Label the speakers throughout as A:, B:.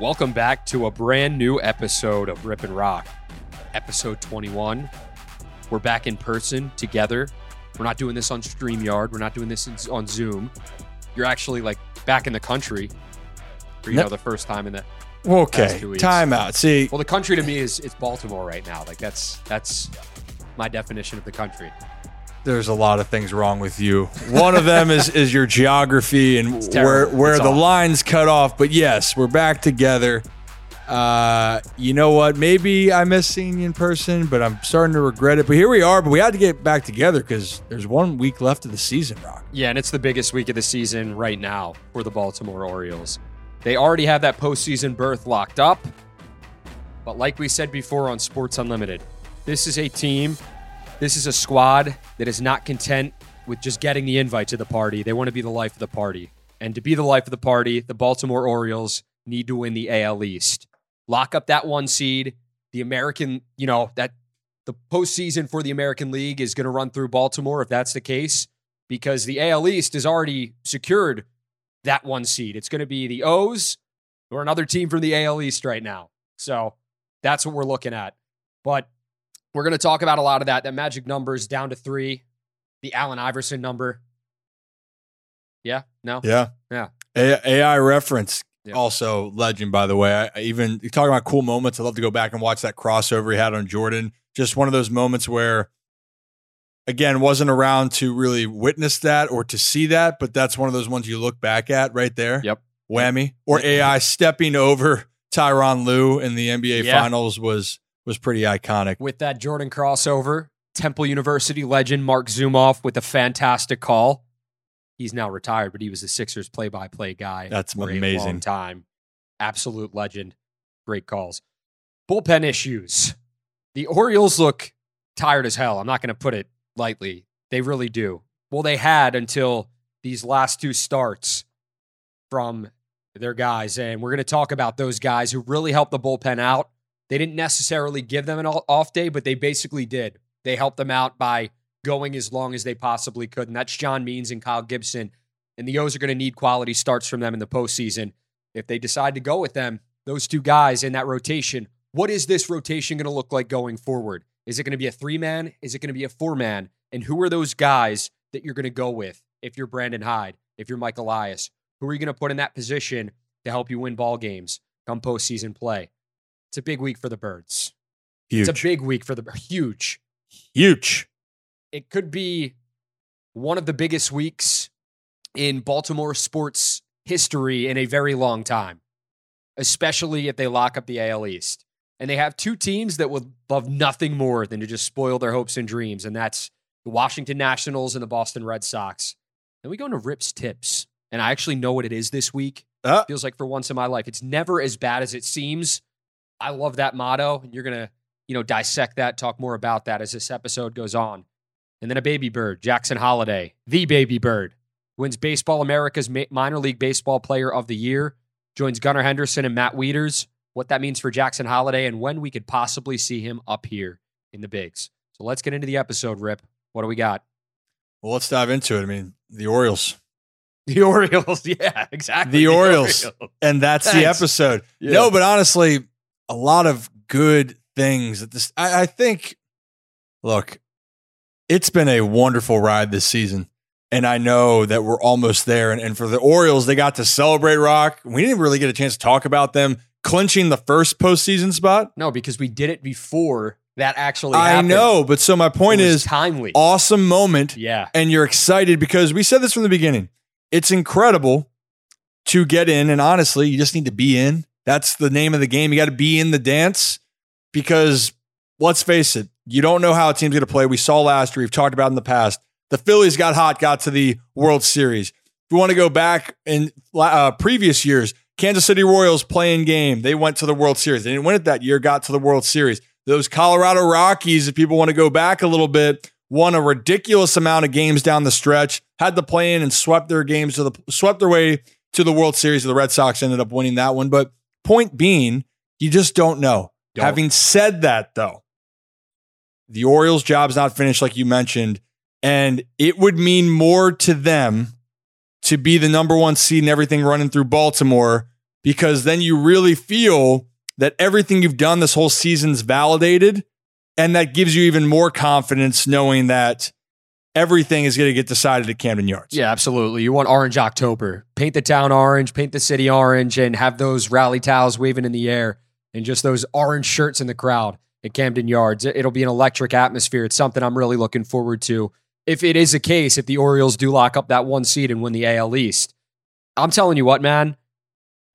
A: Welcome back to a brand new episode of Rip and Roc, episode 21. We're back in person together. We're not doing this on StreamYard. We're not doing this on Zoom. You're actually like back in the country for you
B: No-
A: know the first time in the
B: Okay,
A: past two weeks.
B: time. See,
A: Well, the country to me is it's Baltimore right now. Like that's that's my definition of the country.
B: There's a lot of things wrong with you. One of them is is your geography and where where
A: It's
B: the
A: awful.
B: lines cut off. But yes, we're back together. Uh, you know what? Maybe I miss seeing you in person, but I'm starting to regret it. But here we are. But we had to get back together because there's one week left of the season, Roc.
A: Yeah, and it's the biggest week of the season right now for the Baltimore Orioles. They already have that postseason berth locked up. But like we said before on Sports Unlimited, this is a team, this is a squad that is not content with just getting the invite to the party. They want to be the life of the party. And to be the life of the party, the Baltimore Orioles need to win the AL East. Lock up that one seed. The American, you know, that the postseason for the American League is going to run through Baltimore if that's the case because the AL East has already secured that one seed. It's going to be the O's or another team from the AL East right now. So that's what we're looking at. But we're going to talk about a lot of that. That magic number is down to three. The Allen Iverson number. Yeah? No?
B: Yeah,
A: Yeah.
B: A- AI reference.
A: Yeah.
B: Also, legend, by the way. I, even you talking about cool moments. I love to go back and watch that crossover he had on Jordan. Just one of those moments where, again, wasn't around to really witness that or to see that, but that's one of those ones you look back at right there.
A: Yep.
B: Whammy. Or AI stepping over Tyronn Lue in the NBA
A: Yeah.
B: Finals was was pretty iconic.
A: With that Jordan crossover, Temple University legend Marc Zumoff with a fantastic call. He's now retired, but he was the Sixers play-by-play guy.
B: That's
A: for a
B: amazing.
A: long time. Absolute legend. Great calls. Bullpen issues. The Orioles look tired as hell. I'm not going to put it lightly. They really do. Well, they had until these last two starts from their guys. And we're going to talk about those guys who really helped the bullpen out. They didn't necessarily give them an off day, but they basically did. They helped them out by going as long as they possibly could. And that's John Means and Kyle Gibson. And the O's are going to need quality starts from them in the postseason. If they decide to go with them, those two guys in that rotation, what is this rotation going to look like going forward? Is it going to be a three man? Is it going to be a four man? And who are those guys that you're going to go with if you're Brandon Hyde, if you're Mike Elias? Who are you going to put in that position to help you win ball games come postseason play? It's a big week for the Birds.
B: Huge.
A: It's a big week for the huge.
B: Huge.
A: It could be one of the biggest weeks in Baltimore sports history in a very long time, especially if they lock up the AL East. And they have two teams that would love nothing more than to just spoil their hopes and dreams, and that's the Washington Nationals and the Boston Red Sox. Then we go into Rips Tips, and I actually know what it is this week.
B: Uh,
A: Feels like for once in my life, it's never as bad as it seems. I love that motto, and you're gonna, you know, dissect that, talk more about that as this episode goes on. And then a baby bird, Jackson Holliday, the baby bird, wins Baseball America's minor league baseball player of the year, joins Gunnar Henderson and Matt Wieters. What that means for Jackson Holliday and when we could possibly see him up here in the bigs. So let's get into the episode, Rip. What do we got?
B: well, let's dive into it. I mean, the Orioles.
A: The Orioles. Yeah, exactly.
B: The Orioles. And that's the episode.
A: Yeah.
B: No, but honestly, a lot of good things that this I, I think look, it's been a wonderful ride this season. And I know that we're almost there. And, and for the Orioles, they got to celebrate rock. We didn't really get a chance to talk about them. clinching the first postseason spot?
A: No, because we did it before that actually
B: I
A: happened.
B: know, but so my point is
A: timely.
B: awesome moment.
A: Yeah.
B: And you're excited because we said this from the beginning. It's incredible to get in. And honestly, you just need to be in. That's the name of the game. You got to be in the dance because let's face it, you don't know how a team's going to play. We saw last year, we've talked about in the past. The Phillies got hot, got to the World Series. If you want to go back in uh, previous years, Kansas City Royals playing game, they went to the World Series. They didn't win it that year, got to the World Series. Those Colorado Rockies, if people want to go back a little bit, won a ridiculous amount of games down the stretch, had to play in and swept their games to the swept their way to the World Series. The Red Sox ended up winning that one. But point being, you just don't know.
A: Don't.
B: Having said that, though, the Orioles' job's not finished, like you mentioned, and it would mean more to them to be the number one seed and everything running through Baltimore because then you really feel that everything you've done this whole season's validated. And that gives you even more confidence knowing that everything is going to get decided at Camden Yards.
A: Yeah, absolutely. You want Orange October. Paint the town orange, paint the city orange, and have those rally towels waving in the air and just those orange shirts in the crowd at Camden Yards. It'll be an electric atmosphere. It's something I'm really looking forward to. If it is a case, if the Orioles do lock up that one seed and win the AL East, I'm telling you what, man,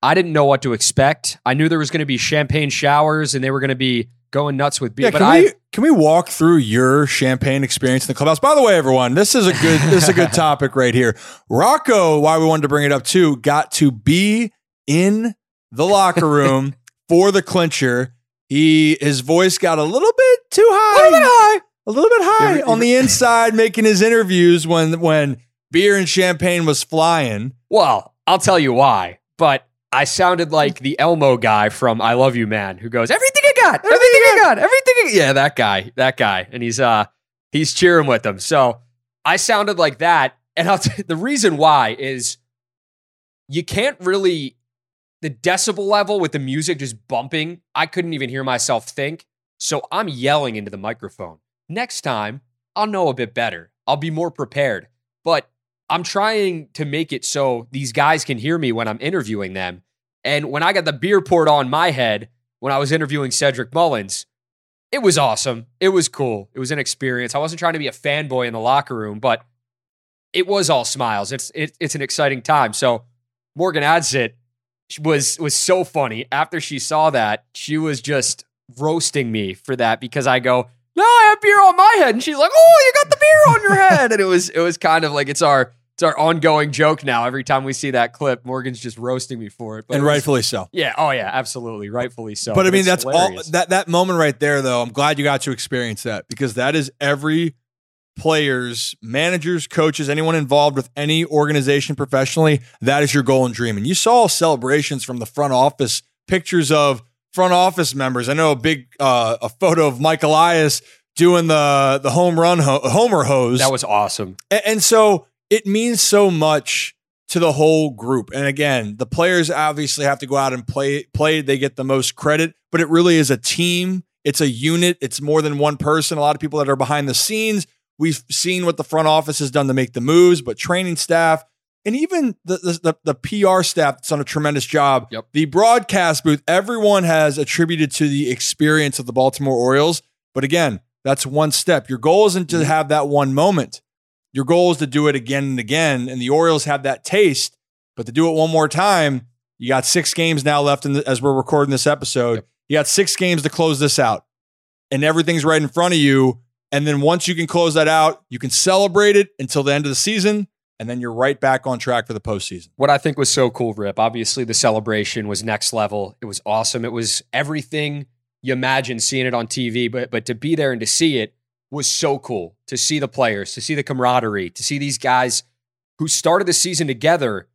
A: I didn't know what to expect. I knew there was going to be champagne showers and they were going to be going nuts with beer.
B: Yeah,
A: but
B: can
A: I,
B: we can we walk through your champagne experience in the clubhouse? By the way, everyone, this is a good this is a good topic right here. Rocco, why we wanted to bring it up too, got to be in the locker room for the clincher. He his voice got a little bit too high, a little bit high, a little bit high on the inside, making his interviews when when beer and champagne was flying.
A: Well, I'll tell you why. But I sounded like the Elmo guy from I Love You Man who goes, Everything got, everything I got, everything I-" Yeah, that guy, that guy. And he's uh he's cheering with them. So I sounded like that. And I'll t- the reason why is you can't really the decibel level with the music just bumping, I couldn't even hear myself think. So I'm yelling into the microphone. Next time, I'll know a bit better. I'll be more prepared. But I'm trying to make it so these guys can hear me when I'm interviewing them. And when I got the beer poured on my head when I was interviewing Cedric Mullins, it was awesome. It was cool. It was an experience. I wasn't trying to be a fanboy in the locker room, but it was all smiles. It's it, it's an exciting time. So Morgan Adsit was was so funny. After she saw that, she was just roasting me for that because I go, "No, I have beer on my head," and she's like, "Oh, you got the beer on your head," and it was it was kind of like it's our it's our ongoing joke now. Every time we see that clip, Morgan's just roasting me for it. But
B: and
A: it was-
B: rightfully so.
A: yeah, oh yeah, absolutely, rightfully so.
B: But I mean, that's all that that moment right there, though. I'm glad you got to experience that because that is every players, managers, coaches, anyone involved with any organization professionally. That is your goal and dream. And you saw celebrations from the front office, pictures of front office members. I know a big uh, a photo of Mike Elias doing the the home run ho- homer hose.
A: that was awesome.
B: And, and so it means so much to the whole group. And again, the players obviously have to go out and play play. They get the most credit, but it really is a team. It's a unit. It's more than one person. A lot of people that are behind the scenes. We've seen what the front office has done to make the moves, but training staff and even the the, the, the PR staff that's done a tremendous job.
A: Yep.
B: The broadcast booth, everyone has attributed to the experience of the Baltimore Orioles. But again, that's one step. Your goal isn't to mm-hmm. have that one moment. Your goal is to do it again and again. And the Orioles have that taste, but to do it one more time, you got six games now left in the, as we're recording this episode.
A: Yep.
B: You got six games to close this out, and everything's right in front of you. And then once you can close that out, you can celebrate it until the end of the season, and then you're right back on track for the postseason.
A: What I think was so cool, Rip, obviously the celebration was next level. It was awesome. It was everything you imagine seeing it on TV, but but to be there and to see it was so cool. To see the players, to see the camaraderie, to see these guys who started the season together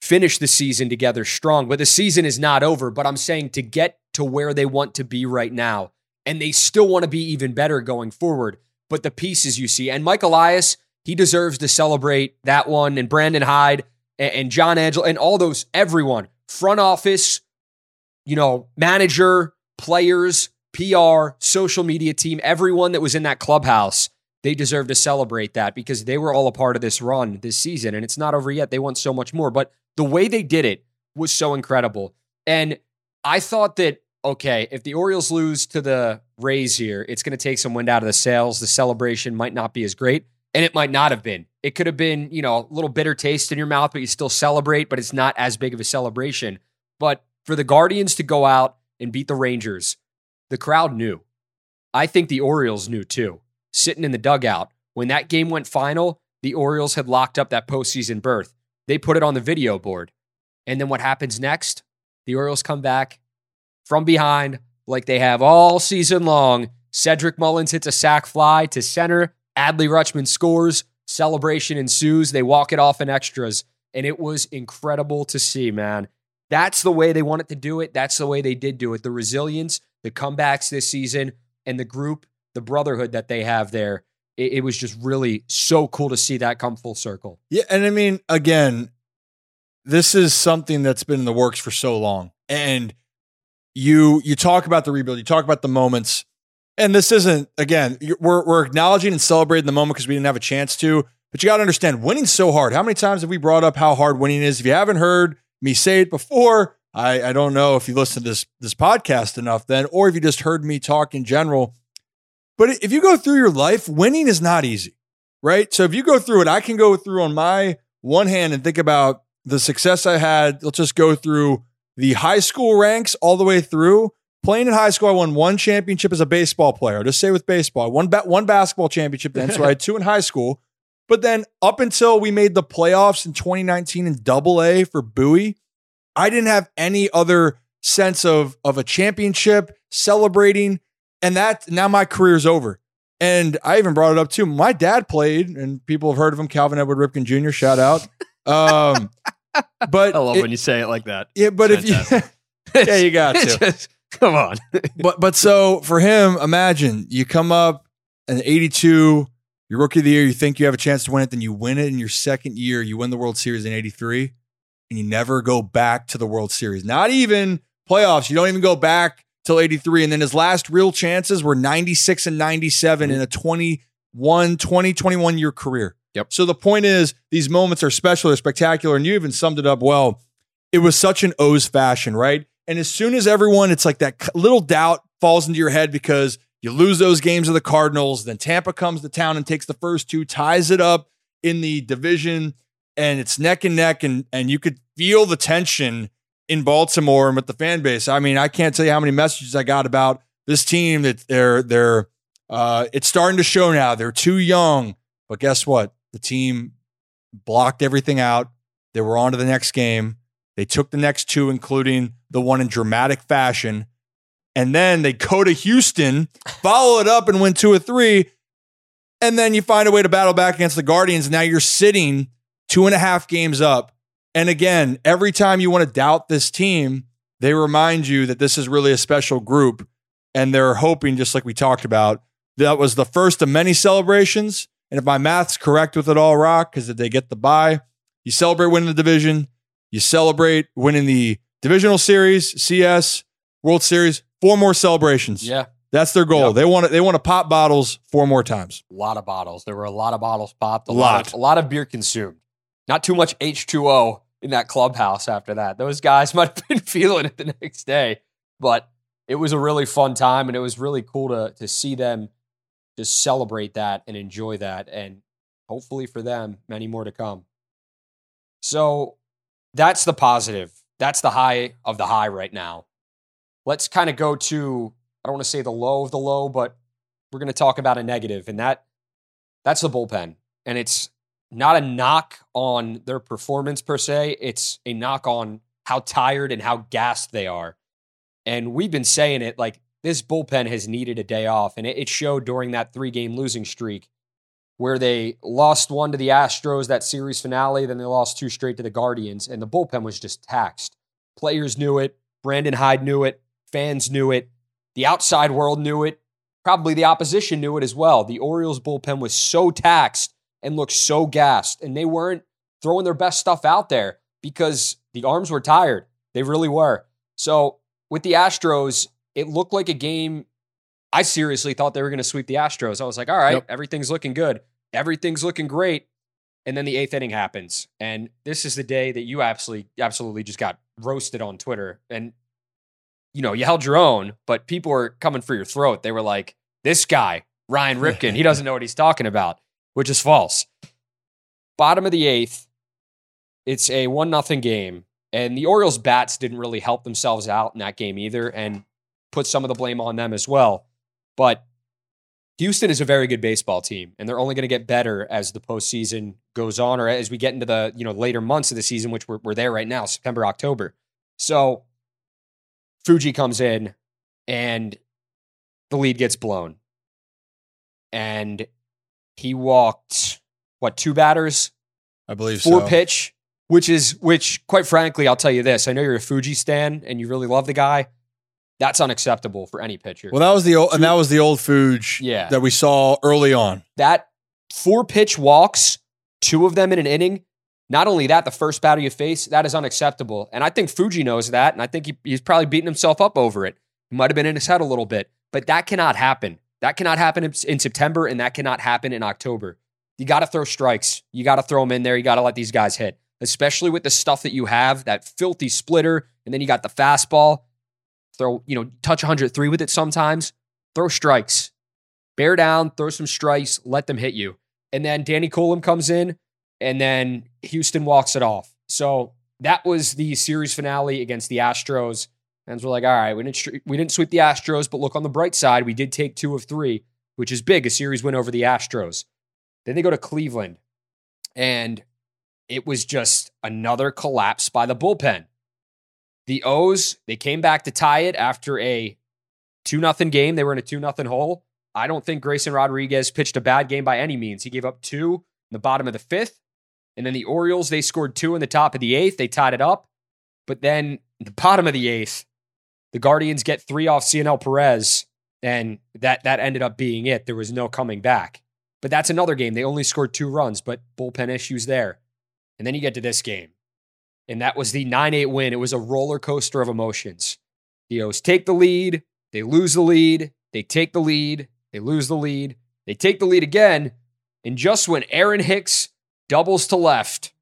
A: finish the season together strong. But the season is not over, but I'm saying to get to where they want to be right now and they still want to be even better going forward. But the pieces you see, and Mike Elias, he deserves to celebrate that one, and Brandon Hyde and, John Angel and all those, everyone, front office, you know, manager, players, PR, social media team, everyone that was in that clubhouse, they deserve to celebrate that because they were all a part of this run this season. And it's not over yet. They want so much more. But the way they did it was so incredible. And I thought that okay, if the Orioles lose to the Rays here, it's going to take some wind out of the sails. The celebration might not be as great, and it might not have been. It could have been, you know, a little bitter taste in your mouth, but you still celebrate, but it's not as big of a celebration. But for the Guardians to go out and beat the Rangers, the crowd knew. I think the Orioles knew too. Sitting in the dugout, when that game went final, the Orioles had locked up that postseason berth. They put it on the video board. And then what happens next? The Orioles come back from behind like they have all season long. Cedric Mullins hits a sac fly to center. Adley Rutschman scores. Celebration ensues. They walk it off in extras. And it was incredible to see, man. That's the way they wanted to do it. That's the way they did do it. The resilience, the comebacks this season, and the group, the brotherhood that they have there. It, it was just really so cool to see that come full circle.
B: Yeah. And I mean, again, this is something that's been in the works for so long. And you you talk about the rebuild, you talk about the moments, and this isn't again. We're we're acknowledging and celebrating the moment because we didn't have a chance to. But you got to understand, winning's so hard. How many times have we brought up how hard winning is? If you haven't heard me say it before, I, I don't know if you listen to this this podcast enough then, or if you just heard me talk in general. But if you go through your life, winning is not easy, right? So if you go through it, I can go through on my one hand and think about the success I had. Let's just go through the high school ranks all the way through. Playing in high school, I won one championship as a baseball player. Just say with baseball, one ba- one basketball championship then. so I had two in high school. But then up until we made the playoffs in 2019 in Double A for Bowie, I didn't have any other sense of of a championship celebrating. And that now my career's over. And I even brought it up too. My dad played, and people have heard of him, Calvin Edward Ripken Jr. Shout out. Um, but
A: I love
B: it,
A: when you say it like that.
B: Yeah, but if you yeah, you got to.
A: Just, come on.
B: but but so for him, imagine you come up in 82, your rookie of the year, you think you have a chance to win it, then you win it in your second year, you win the World Series in 83, and you never go back to the World Series. Not even playoffs. You don't even go back till 83. And then his last real chances were 96 and 97 in a 21, 20, 21 year career.
A: Yep.
B: So the point is, these moments are special, they're spectacular, and you even summed it up well. It was such an O's fashion, right? And as soon as everyone, it's like that little doubt falls into your head because you lose those games of the Cardinals. Then Tampa comes to town and takes the first two, ties it up in the division, and it's neck and neck, and and you could feel the tension in Baltimore and with the fan base. I mean, I can't tell you how many messages I got about this team that they're they're uh, it's starting to show now. They're too young, but guess what? The team blocked everything out. They were on to the next game. They took the next two, including the one in dramatic fashion. And then they go to Houston, follow it up, and win two or three. And then you find a way to battle back against the Guardians. Now you're sitting two and a half games up. And again, every time you want to doubt this team, they remind you that this is really a special group. And they're hoping, just like we talked about, that was the first of many celebrations. And if my math's correct with it all, Roc, because they get the bye, you celebrate winning the division, you celebrate winning the divisional series, CS, World Series, four more celebrations.
A: Yeah.
B: That's their goal. Yep. They want to they want to pop bottles four more times.
A: A lot of bottles. There were a lot of bottles popped. A, lot.
B: lot.
A: Of, a lot of beer consumed. Not too much H2O in that clubhouse after that. Those guys might have been feeling it the next day. But it was a really fun time and it was really cool to to see them just celebrate that and enjoy that and hopefully for them many more to come. So that's the positive. That's the high of the high right now. Let's kind of go to I don't want to say the low of the low, but we're going to talk about a negative, and that that's the bullpen. And it's not a knock on their performance per se. It's a knock on how tired and how gassed they are. And we've been saying it like this bullpen has needed a day off, and it showed during that three game losing streak where they lost one to the Astros that series finale, then they lost two straight to the Guardians, and the bullpen was just taxed. Players knew it, Brandon Hyde knew it, fans knew it, the outside world knew it, probably the opposition knew it as well. The Orioles bullpen was so taxed and looked so gassed, and they weren't throwing their best stuff out there because the arms were tired. They really were. So with the Astros, it looked like a game I seriously thought they were going to sweep the Astros. I was like, all right, yep. everything's looking good. Everything's looking great. And then the eighth inning happens. And this is the day that you absolutely, absolutely just got roasted on Twitter. And you know, you held your own, but people were coming for your throat. They were like, this guy, Ryan Ripken, he doesn't know what he's talking about, which is false. Bottom of the eighth, it's a one nothing game. And the Orioles bats didn't really help themselves out in that game either and put some of the blame on them as well. But Houston is a very good baseball team, and they're only going to get better as the postseason goes on, or as we get into the you know later months of the season, which we're, we're there right now, September, October. So Fuji comes in, and the lead gets blown, and he walked what two batters,
B: I believe
A: four
B: so.
A: pitch, which is which. Quite frankly, I'll tell you this: I know you're a Fuji stan and you really love the guy. That's unacceptable for any pitcher.
B: Well, that was the old, and that was the old Fuge
A: Yeah.
B: that we saw early on.
A: that four pitch walks, two of them in an inning. Not only that, the first batter you face, that is unacceptable. And I think Fuji knows that. And I think he, he's probably beating himself up over it. He might have been in his head a little bit, but that cannot happen. That cannot happen in, September and that cannot happen in October. You got to throw strikes. You got to throw them in there. You got to let these guys hit, especially with the stuff that you have that filthy splitter. And then you got the fastball. Throw, you know, touch 103 with it sometimes. Throw strikes bear down, throw some strikes, let them hit you. And then Danny Coulombe comes in, and then Houston walks it off. So that was the series finale against the Astros. And we're like, all right, we didn't we didn't sweep the Astros, but look on the bright side, we did take two of three, which is big, a series win over the Astros. Then they go to Cleveland, and it was just another collapse by the bullpen. The O's, they came back to tie it after a 2 nothing game. They were in a 2 nothing hole. I don't think Grayson Rodriguez pitched a bad game by any means. He gave up two in the bottom of the fifth. And then the Orioles, they scored two in the top of the eighth. They tied it up. But then the bottom of the eighth, the Guardians get three off Cionel Perez. And that, that ended up being it. There was no coming back. But that's another game. They only scored two runs, but bullpen issues there. And then you get to this game. And that was the 9 8 win. It was a roller coaster of emotions. The O's take the lead. They lose the lead. They take the lead. They lose the lead. They take the lead again. And just when Aaron Hicks doubles to left,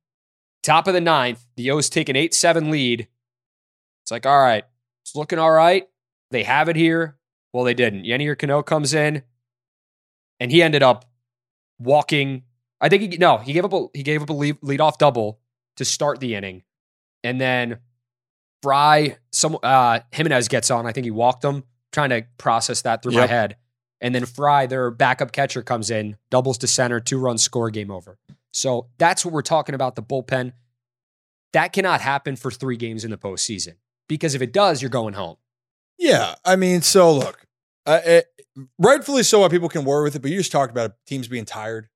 A: top of the ninth, the O's take an 8 7 lead. It's like, all right, it's looking all right. They have it here. Well, they didn't. Yennier Cano comes in, and he ended up walking. I think he no, he gave up a he gave up a lead, off double to start the inning, and then Fry some uh Gimenez gets on. I think he walked him. Trying to process that through my head, and then Fry, their backup catcher, comes in, doubles to center, two run score, game over. So that's what we're talking about. The bullpen that cannot happen for three games in the postseason because if it does, you're going home.
B: Yeah, I mean, so look, uh, it, rightfully so, why people can worry with it, but you just talked about teams being tired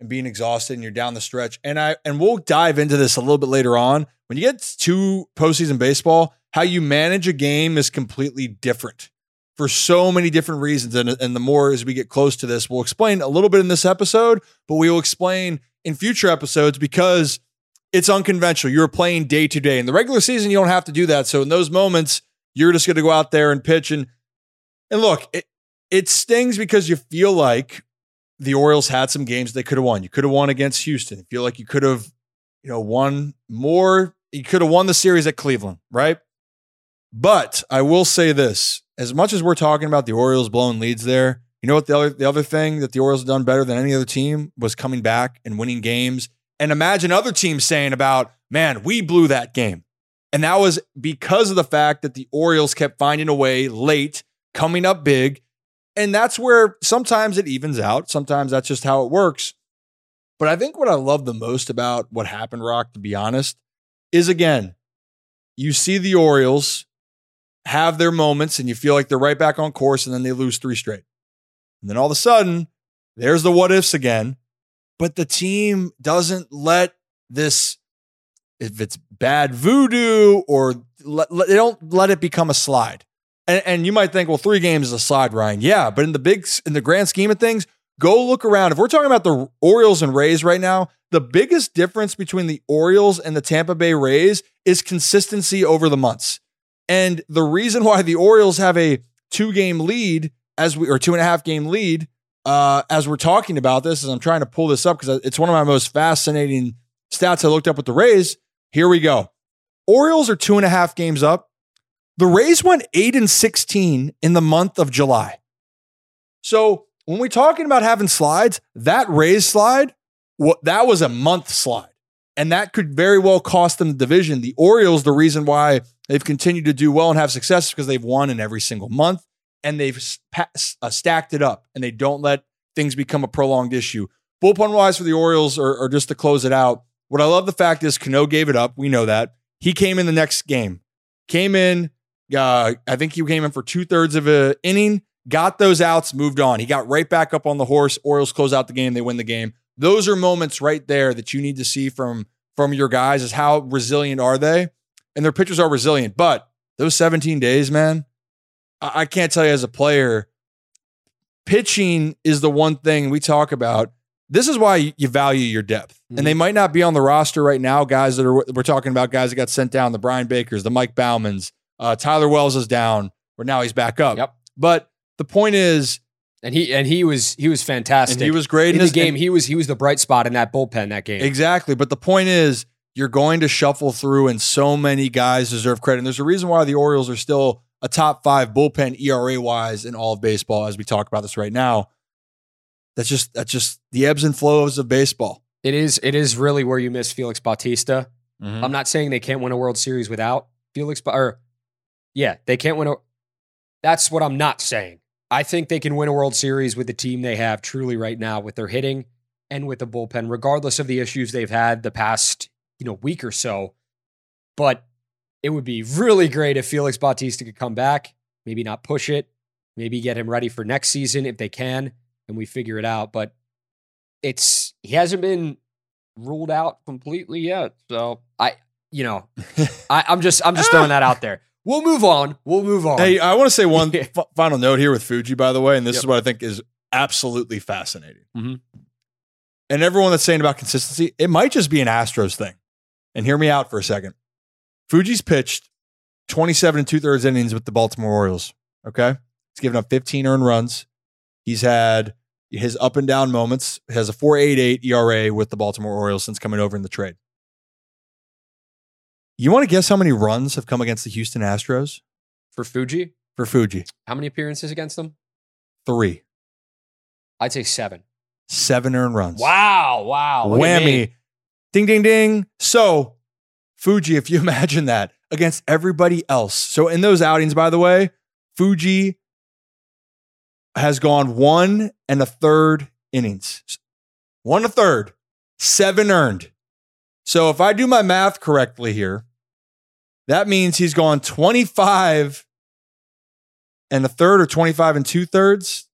B: and being exhausted, and you're down the stretch. And I and we'll dive into this a little bit later on. When you get to postseason baseball, how you manage a game is completely different for so many different reasons. And, and the more as we get close to this, we'll explain a little bit in this episode, but we will explain in future episodes because it's unconventional. You're playing day to day. In the regular season, you don't have to do that. So in those moments, you're just going to go out there and pitch and and look, it it stings because you feel like the Orioles had some games they could have won. You could have won against Houston. You feel like you could have, you know, won more. You could have won the series at Cleveland, right? But I will say this: as much as we're talking about the Orioles blowing leads there, you know what the other the other thing that the Orioles have done better than any other team was coming back and winning games. And imagine other teams saying about, man, we blew that game. And that was because of the fact that the Orioles kept finding a way late, coming up big. And that's where sometimes it evens out. Sometimes that's just how it works. But I think what I love the most about what happened, Roc, to be honest, is again, you see the Orioles have their moments and you feel like they're right back on course and then they lose three straight. And then all of a sudden, there's the what ifs again. But the team doesn't let this, if it's bad voodoo or let, let- they don't let it become a slide. And, and you might think, well, three games is a slide, Ryan. Yeah, but in the big, in the grand scheme of things, go look around. If we're talking about the Orioles and Rays right now, the biggest difference between the Orioles and the Tampa Bay Rays is consistency over the months. And the reason why the Orioles have a two game lead as we or two and a half game lead uh, as we're talking about this, as I'm trying to pull this up because it's one of my most fascinating stats I looked up with the Rays. Here we go. Orioles are two and a half games up The Rays went 8 and 16 in the month of July. So when we're talking about having slides, that Rays slide, that was a month slide. And that could very well cost them the division. The Orioles, the reason why they've continued to do well and have success is because they've won in every single month and they've uh, stacked it up and they don't let things become a prolonged issue. Bullpen wise for the Orioles, or, or just to close it out, what I love the fact is Cano gave it up. We know that. He came in the next game, came in, uh, I think he came in for two thirds of an inning, got those outs, moved on. He got right back up on the horse. Orioles close out the game, they win the game. Those are moments right there that you need to see from from your guys is how resilient are they? And their pitchers are resilient. But those 17 days, man, I, can't tell you as a player, pitching is the one thing we talk about. This is why you value your depth. Mm-hmm. And they might not be on the roster right now, guys that are, we're talking about guys that got sent down, the Bryan Bakers, the Mike Baumanns, uh, Tyler Wells is down, where now he's back up.
A: Yep.
B: But the point is,
A: and he and he was he was fantastic.
B: And he was great
A: in, in the game. he was he was the bright spot in that bullpen that game.
B: Exactly. But the point is, you're going to shuffle through, and so many guys deserve credit. And there's a reason why the Orioles are still a top five bullpen ERA wise in all of baseball as we talk about this right now. That's just that's just the ebbs and flows of baseball.
A: It is it is really where you miss Felix Bautista. Mm-hmm. I'm not saying they can't win a World Series without Felix, or yeah, they can't win a. That's what I'm not saying. I think they can win a World Series with the team they have truly right now with their hitting and with the bullpen, regardless of the issues they've had the past, you know, week or so. But it would be really great if Felix Bautista could come back, maybe not push it, maybe get him ready for next season if they can, and we figure it out. But it's he hasn't been ruled out completely yet. So I, you know, I, I'm just I'm just throwing that out there. We'll move on. We'll move on.
B: Hey, I want to say one f- final note here with Fuji, by the way, and this yep. is what I think is absolutely fascinating. Mm-hmm. And everyone that's saying about consistency, it might just be an Astros thing. And hear me out for a second. Fuji's pitched 27 and two thirds innings with the Baltimore Orioles. Okay. He's given up 15 earned runs. He's had his up and down moments, has a 4.88 ERA with the Baltimore Orioles since coming over in the trade. You want to guess how many runs have come against the Houston Astros?
A: For Fuji?
B: For Fuji.
A: How many appearances against them?
B: Three.
A: I'd say seven.
B: Seven earned runs.
A: Wow. Wow.
B: Whammy. Ding, ding, ding. So, Fuji, if you imagine that against everybody else. So, in those outings, by the way, Fuji has gone one and a third innings. One a third, seven earned. So if I do my math correctly here, that means he's gone 25 and a third or 25 and two thirds,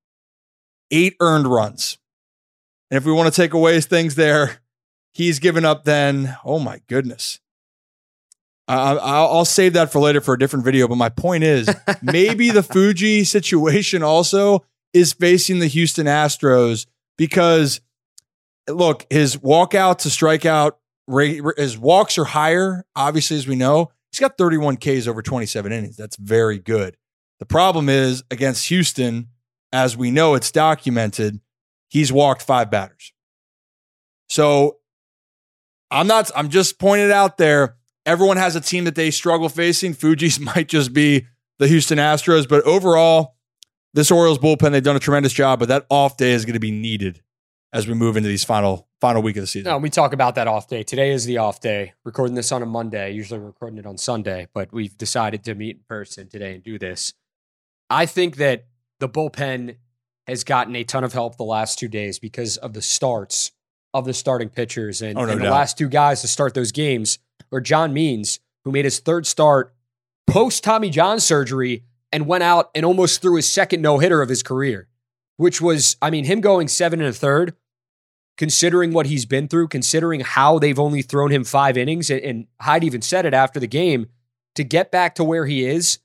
B: eight earned runs. And if we want to take away his things there, he's given up then, oh my goodness. I'll save that for later for a different video. But my point is, maybe the Fuji situation also is facing the Houston Astros because, look, his walkout to strikeout rate his walks are higher, obviously, as we know. He's got 31 Ks over 27 innings. That's very good. The problem is against Houston, as we know, it's documented, he's walked five batters. So I'm not, I'm just pointing out there. Everyone has a team that they struggle facing. Fuji's might just be the Houston Astros, but overall, this Orioles bullpen, they've done a tremendous job, but that off day is going to be needed as we move into these final final week of the season.
A: No, we talk about that off day. Today is the off day. Recording this on a Monday. Usually we're recording it on Sunday, but we've decided to meet in person today and do this. I think that the bullpen has gotten a ton of help the last two days because of the starts of the starting pitchers and, oh, no and the last two guys to start those games were John Means, who made his third start post Tommy John surgery and went out and almost threw his second no hitter of his career, which was, I mean, him going seven and a third considering what he's been through, considering how they've only thrown him five innings, and, and Hyde even said it after the game, to get back to where he is,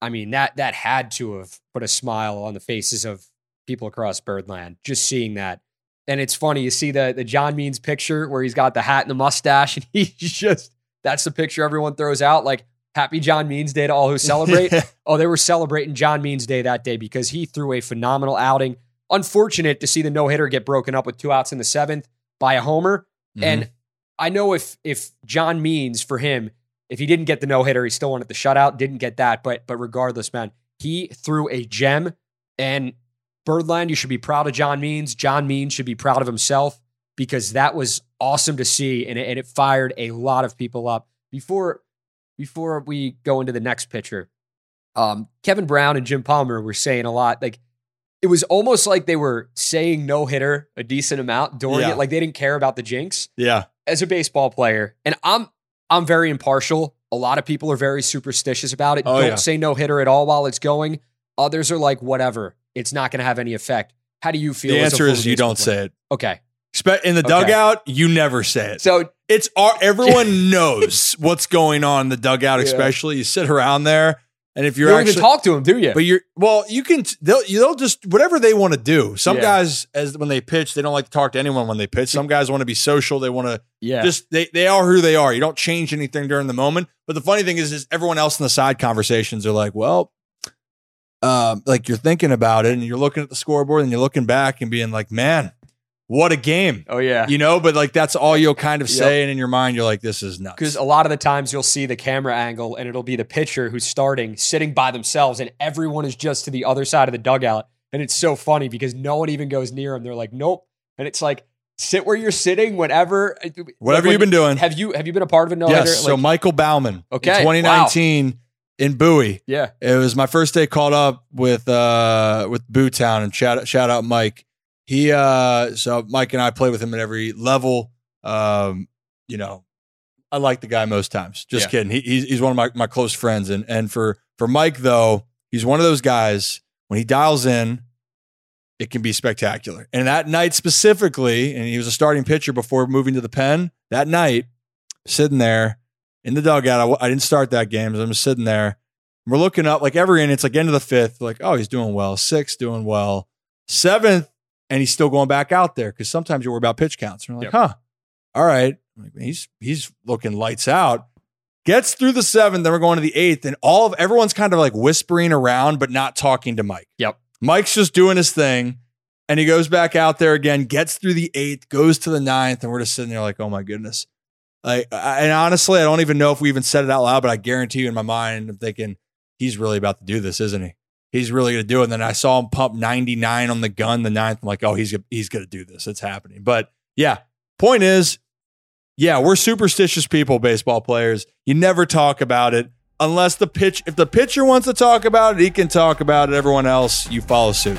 A: I mean, that that had to have put a smile on the faces of people across Birdland, just seeing that. And it's funny, you see the the John Means picture where he's got the hat and the mustache, and he's just that's the picture everyone throws out. Like, happy John Means Day to all who celebrate. oh, they were celebrating John Means Day that day because he threw a phenomenal outing unfortunate to see the no hitter get broken up with two outs in the seventh by a homer. Mm-hmm. And I know if if John Means for him, if he didn't get the no hitter, he still wanted the shutout. Didn't get that, but but regardless, man, he threw a gem. And Birdland, you should be proud of John Means. John Means should be proud of himself because that was awesome to see, and it, and it fired a lot of people up. Before before we go into the next pitcher, um, Kevin Brown and Jim Palmer were saying a lot. Like it was almost like they were saying no hitter a decent amount during
B: Yeah.
A: it. Like they didn't care about the jinx
B: Yeah.
A: as a baseball player, and I'm I'm very impartial. A lot of people are very superstitious about it.
B: Oh,
A: Don't
B: yeah.
A: say no hitter at all while it's going. Others are like, whatever, it's not going to have any effect. How do you feel?
B: The answer is you don't
A: player?
B: say it.
A: Okay,
B: In the
A: Okay.
B: dugout, you never say it.
A: so
B: It's our, everyone knows what's going on in the dugout,
A: Yeah.
B: especially you sit around there, and if
A: you
B: you're
A: don't
B: actually
A: even talk to them, do you?
B: But you're well, you can they'll they'll just whatever they want to do. Some
A: Yeah.
B: guys, as when they pitch, they don't like to talk to anyone when they pitch. Some guys want to be social. They want to
A: yeah,
B: just they they are who they are. You don't change anything during the moment. But the funny thing is, is everyone else in the side conversations are like, well, um, like you're thinking about it and you're looking at the scoreboard and you're looking back and being like, man, what a game.
A: oh yeah.
B: You know, but like that's all you'll kind of
A: Yep.
B: say, and in your mind, you're like, "This is nuts."
A: Because a lot of the times you'll see the camera angle and it'll be the pitcher who's starting sitting by themselves and everyone is just to the other side of the dugout. And it's so funny because no one even goes near them. They're like, nope. And it's like, sit where you're sitting whatever.
B: Whatever
A: like,
B: you've been doing.
A: Have you have you been a part of a no
B: yes.
A: hitter?
B: so Michael Baumann,
A: Okay,
B: in 2019 in Bowie.
A: yeah.
B: It was my first day called up with uh with Boo Town and shout shout out Mike. He uh so Mike and I play with him at every level. Um, you know, I like the guy most times. Just
A: Yeah.
B: kidding. He, he's he's one of my, my close friends. And and for for Mike though, he's one of those guys when he dials in, it can be spectacular. And that night specifically, and he was a starting pitcher before moving to the pen. That night, sitting there in the dugout, I didn't start that game. So I'm just sitting there. We're looking up like every inning. It's like end of the fifth. Like, oh, he's doing well. Sixth, doing well. Seventh, and he's still going back out there because sometimes you worry about pitch counts. And we're like,
A: Yep.
B: huh, all right. Like, he's he's looking lights out. Gets through the seventh, then we're going to the eighth, and all of everyone's kind of like whispering around, but not talking to Mike.
A: Yep.
B: Mike's just doing his thing, and he goes back out there again, gets through the eighth, goes to the ninth, and we're just sitting there like, oh my goodness. Like, and honestly, I don't even know if we even said it out loud, but I guarantee you in my mind, I'm thinking he's really about to do this, isn't he? He's really going to do it. And then I saw him pump 99 on the gun the ninth. I'm like, oh, he's he's going to do this. It's happening. But yeah, point is, yeah, we're superstitious people, baseball players. You never talk about it unless the pitch. If the pitcher wants to talk about it, he can talk about it. Everyone else, you follow suit.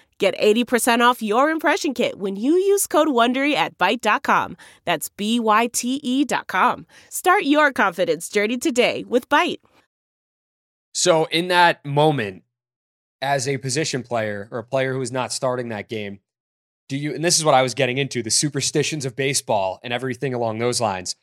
C: Get 80% off your impression kit when you use code WONDERY at Byte.com. That's B-Y-T-E dot com. Start your confidence journey today with Byte.
A: So in that moment, as a position player or a player who is not starting that game, do you, and this is what I was getting into, the superstitions of baseball and everything along those lines.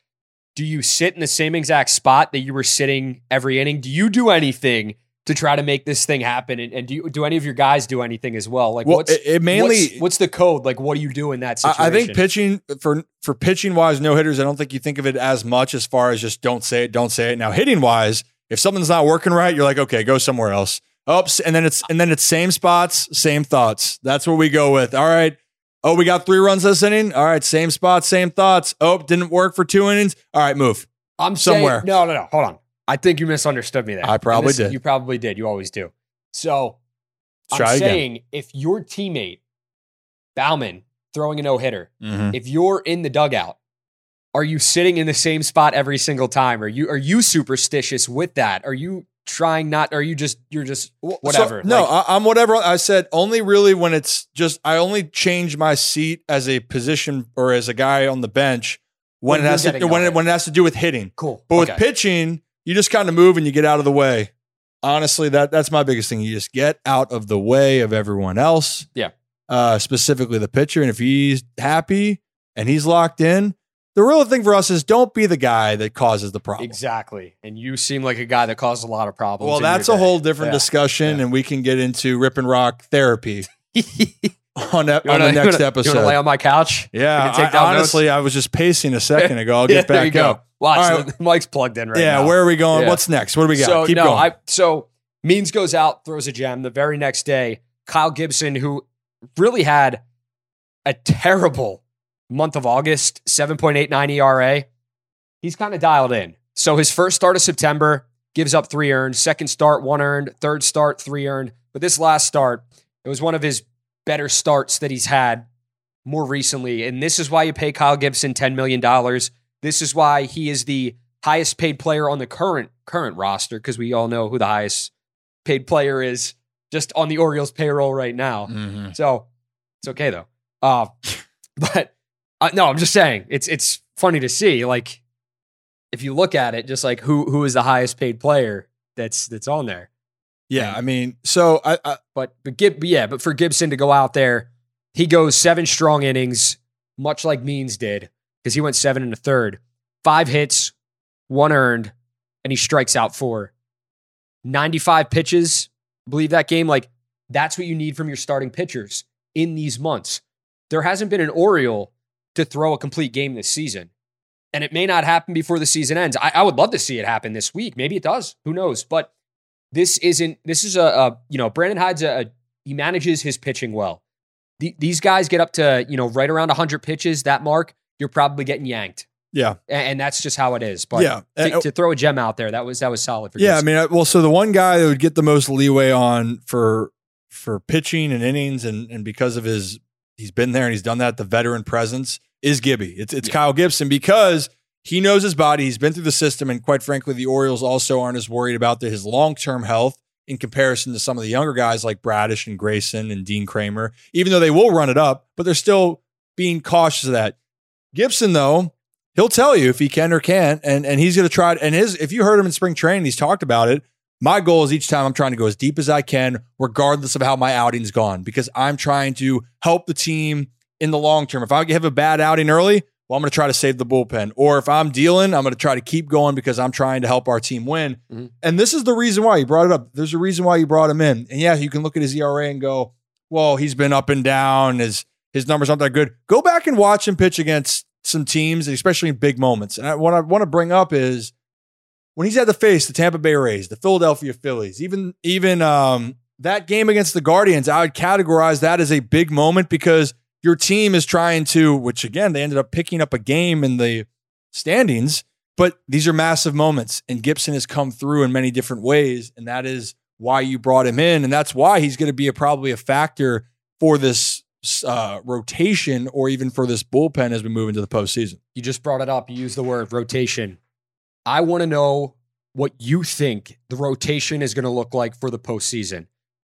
A: Do you sit in the same exact spot that you were sitting every inning? Do you do anything to try to make this thing happen? And, and do you, do any of your guys do anything as well? Like
B: Well,
A: what's
B: it- it mainly-
A: what's, what's the code? Like what do you do in that situation?
B: I, I think pitching for for pitching wise, no hitters. I don't think you think of it as much as far as just don't say it, don't say it. Now hitting wise, if something's not working right, you're like, okay, go somewhere else. Oops, and then it's and then it's same spots, same thoughts. That's what we go with. All right, Oh, we got three runs this inning. All right, same spot, same thoughts. Oh, didn't work for two innings. All right, move.
A: I'm
B: Somewhere.
A: Saying, no, no, no. Hold on. I think you misunderstood me there.
B: I probably
A: this-
B: did.
A: You probably did. You always do. So
B: Let's
A: I'm
B: again.
A: saying if your teammate Baumann throwing a no hitter,
B: Mhm.
A: if you're in the dugout, are you sitting in the same spot every single time? Are you are you superstitious with that? Are you trying not? Are you just you're just whatever?
B: So, no,
A: Like,
B: I, I'm whatever. I said only really when it's just I only change my seat as a position or as a guy on the bench when,
A: When
B: it has to when it, when it has to do with hitting.
A: cool.
B: But with pitching, you just kind of move and you get out of the way. Honestly, that that's my biggest thing. You just get out of the way of everyone else.
A: Yeah.
B: Uh, specifically the pitcher, and if he's happy and he's locked in, the real thing for us is don't be the guy that causes the problem.
A: exactly, and you seem like a guy that caused a lot of problems.
B: Well, that's a whole different
A: Yeah.
B: discussion,
A: Yeah.
B: and we can get into Rip and Roc therapy On,
A: wanna-
B: the
A: you
B: next
A: wanna-
B: episode.
A: You want to lay on my couch?
B: yeah, I- honestly,
A: notes?
B: I was just pacing a second ago. I'll
A: Yeah,
B: get
A: there
B: back
A: you go.
B: up.
A: Watch,
B: All
A: the mic's plugged in right
B: yeah,
A: now.
B: where are we going?
A: Yeah.
B: What's next? What do we got?
A: So
B: Keep
A: no,
B: going.
A: I so Means goes out, throws a gem. The very next day, Kyle Gibson, who really had a terrible month of August, 7.89 ERA, he's kind of dialed in. So his first start of September gives up three earned, second start, one earned, third start, three earned. But this last start, it was one of his better starts that he's had more recently. And this is why you pay Kyle Gibson $10 million. This is why he is the highest paid player on the current current roster, because we all know who the highest paid player is just on the Orioles payroll right now.
B: Mhm.
A: So it's okay though. Uh, but uh, no, I'm just saying it's it's funny to see. Like if you look at it, just like who who is the highest paid player that's that's on there.
B: Yeah, I mean, so I, I
A: But but Gib, yeah, but for Gibson to go out there, he goes seven strong innings, much like Means did, because he went seven and a third, five hits, one earned, and he strikes out four. 95 pitches, I believe that game. Like, that's what you need from your starting pitchers in these months. There hasn't been an Oriole to throw a complete game this season. And it may not happen before the season ends. I, I would love to see it happen this week. Maybe it does. Who knows? But this isn't, this is a, a you know, Brandon Hyde's a, a, he manages his pitching well. The, these guys get up to, you know, right around 100 pitches, that mark, you're probably getting yanked.
B: yeah,
A: A- And, that's just how it is. But
B: Yeah.
A: to,
B: Uh,
A: to throw a gem out there, that was, that was solid for
B: yeah. I mean, well, so the one guy that would get the most leeway on for for pitching and innings, and and because of his, he's been there and he's done that. The veteran presence is Gibby. It's it's
A: Yeah.
B: Kyle Gibson because he knows his body. He's been through the system, and quite frankly, the Orioles also aren't as worried about the, his long term health in comparison to some of the younger guys like Bradish and Grayson and Dean Kremer. Even though they will run it up, but they're still being cautious of that. Gibson, though, he'll tell you if he can or can't, and and he's going to try it. And his, if you heard him in spring training, he's talked about it. My goal is each time I'm trying to go as deep as I can, regardless of how my outing's gone, because I'm trying to help the team in the long term. If I have a bad outing early, well, I'm going to try to save the bullpen. Or if I'm dealing, I'm going to try to keep going because I'm trying to help our team win.
A: Mhm.
B: And this is the reason why you brought it up. There's a reason why you brought him in. And yeah, you can look at his ERA and go, well, he's been up and down. His his numbers aren't that good. Go back and watch him pitch against some teams, especially in big moments. And I, what I want to bring up is when he's had to face the Tampa Bay Rays, the Philadelphia Phillies, even even um, that game against the Guardians, I would categorize that as a big moment because your team is trying to, which again they ended up picking up a game in the standings, but these are massive moments, and Gibson has come through in many different ways, and that is why you brought him in, and that's why he's going to be a, probably a factor for this uh, rotation or even for this bullpen as we move into the postseason.
A: you just brought it up. You used the word rotation. I want to know what you think the rotation is going to look like for the postseason.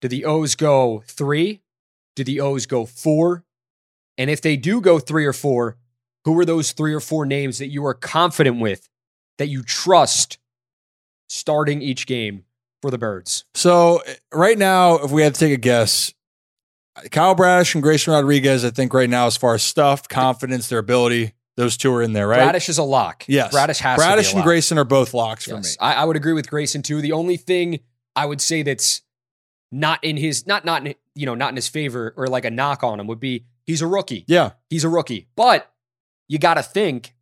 A: Do the O's go three? Do the O's go four? And if they do go three or four, who are those three or four names that you are confident with, that you trust starting each game for the Birds?
B: So right now, if we had to take a guess, Kyle Bradish and Grayson Rodriguez, I think right now, as far as stuff, confidence, their ability, those two are in there, right?
A: Bradish is a lock.
B: yes.
A: Bradish has
B: Bradish
A: to be a
B: and. Grayson are both locks for me.
A: I, I would agree with Grayson too. The only thing I would say that's not in his not not in, you know not in his favor or like a knock on him would be he's a rookie.
B: Yeah.
A: He's a rookie, but you got to think.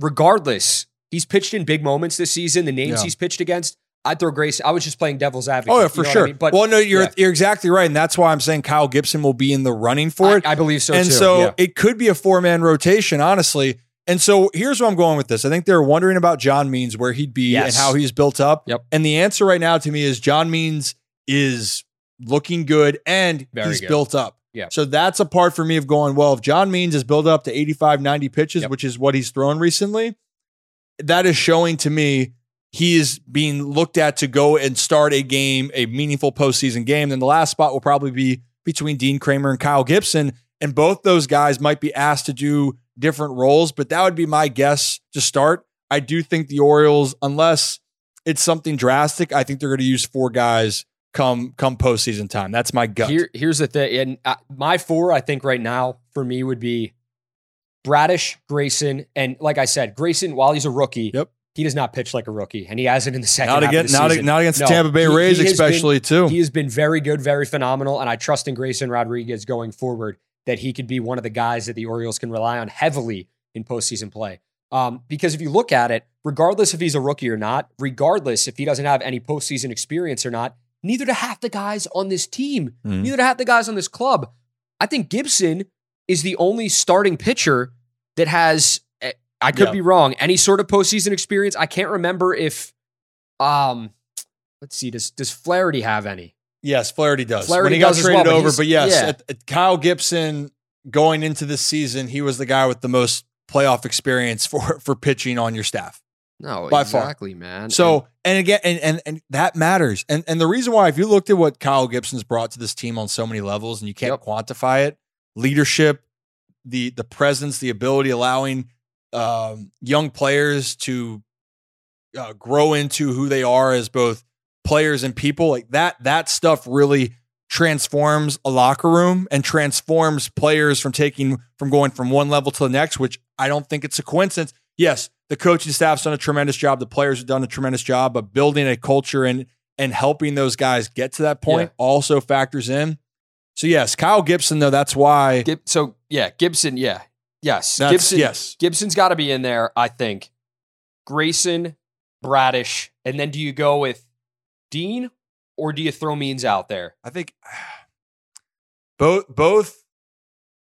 A: Regardless, he's pitched in big moments this season. The names
B: Yeah.
A: he's pitched against, I'd throw Grace. I was just playing devil's advocate.
B: Oh yeah,
A: you
B: for
A: know
B: sure.
A: I mean? But
B: well, no, you're
A: yeah.
B: you're exactly right, and that's why I'm saying Kyle Gibson will be in the running for it.
A: I, I believe so
B: and
A: too.
B: so
A: yeah.
B: it could be a four man rotation, honestly. And so here's where I'm going with this. I think they're wondering about John Means, where he'd be
A: Yes.
B: and how he's built up.
A: Yep.
B: And the answer right now to me is John Means is looking good and
A: Very
B: he's
A: good.
B: built up.
A: Yeah.
B: So that's a part for me of going, well, if John Means is built up to 85, 90 pitches,
A: Yep.
B: which is what he's thrown recently, that is showing to me he is being looked at to go and start a game, a meaningful postseason game. Then the last spot will probably be between Dean Kremer and Kyle Gibson. And both those guys might be asked to do different roles, but that would be my guess to start. I do think the Orioles, unless it's something drastic, I think they're going to use four guys come come postseason time. That's my gut.
A: Here, here's the thing, and uh, my four, I think right now for me would be Bradish, Grayson, and like I said, Grayson, while he's a rookie,
B: Yep.
A: he does not pitch like a rookie, and he hasn't in the second
B: not
A: half
B: against not,
A: season.
B: not against
A: No,
B: the Tampa Bay
A: he- he
B: Rays,
A: been-
B: especially too.
A: He has been very good, very phenomenal, and I trust in Grayson Rodriguez going forward that he could be one of the guys that the Orioles can rely on heavily in postseason play. Um, because if you look at it, regardless if he's a rookie or not, regardless if he doesn't have any postseason experience or not, neither do half the guys on this team,
B: Mhm.
A: neither do half the guys on this club. I think Gibson is the only starting pitcher that has. eh, I could
B: Yeah.
A: be wrong. Any sort of postseason experience. I can't remember if. Um, let's see. Does does Flaherty have any?
B: Yes, Flaherty does.
A: Flaherty
B: when he got traded
A: well,
B: over,
A: he's-
B: but yes,
A: yeah.
B: at- at Kyle Gibson going into this season, he was the guy with the most playoff experience for for pitching on your staff.
A: No,
B: By far.
A: exactly, man.
B: So, and again, and, and and that matters. And and the reason why, if you looked at what Kyle Gibson's brought to this team on so many levels, and you can't
A: Yep.
B: quantify it, leadership, the the presence, the ability, allowing um, young players to uh, grow into who they are as both players and people, like that. That stuff really transforms a locker room and transforms players from taking from going from one level to the next. Which I don't think it's a coincidence. Yes, the coaching staff's done a tremendous job. The players have done a tremendous job, but building a culture and and helping those guys get to that point also factors in. So yes, Kyle Gibson though. That's why.
A: Gib- so yeah, Gibson, yeah, yes,
B: That's-
A: Gibson,
B: yes.
A: Gibson's got to be in there. I think Grayson, Bradish, and then do you go with Dean or do you throw Means out there?
B: I think both both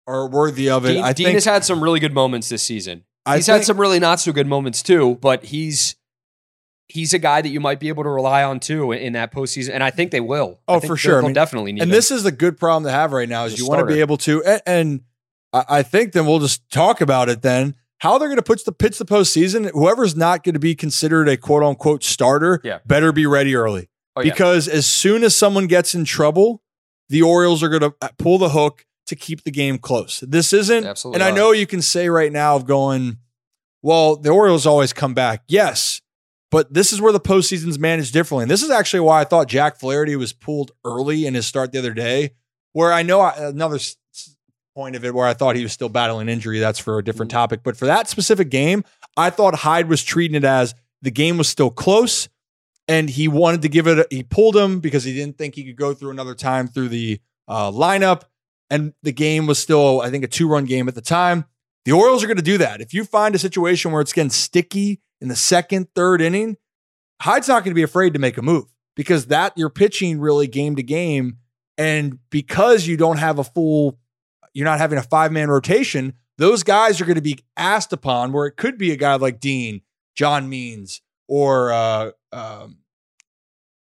B: are worthy of it.
A: Dean,
B: I
A: Dean
B: think
A: has had some really good moments this season.
B: I
A: he's
B: think-
A: had some really not so good moments too, but he's he's a guy that you might be able to rely on too in, in that postseason, and I think they will. I
B: Oh, for sure. I mean,
A: definitely need.
B: and
A: him.
B: this is the good problem to have right now is you want to be able to and, and I, I think then we'll just talk about it then how they're going to pitch the pitch the postseason. Whoever's not going to be considered a quote unquote starter,
A: Yeah.
B: better be ready early
A: Oh, yeah.
B: because as soon as someone gets in trouble, the Orioles are going to uh, pull the hook to keep the game close. This isn't,
A: absolutely
B: and I know you can say right now of going, well, the Orioles always come back. Yes. But this is where the postseason's managed differently. And this is actually why I thought Jack Flaherty was pulled early in his start the other day, where I know I, another point of it where I thought he was still battling injury. That's for a different topic. But for that specific game, I thought Hyde was treating it as the game was still close and he wanted to give it, a, he pulled him because he didn't think he could go through another time through the uh, lineup. And the game was still, I think, a two run game at the time. The Orioles are going to do that. If you find a situation where it's getting sticky in the second, third inning, Hyde's not going to be afraid to make a move because that you're pitching really game to game. And because you don't have a full, you're not having a five man rotation, those guys are going to be asked upon where it could be a guy like Dean, John Means, or uh, um,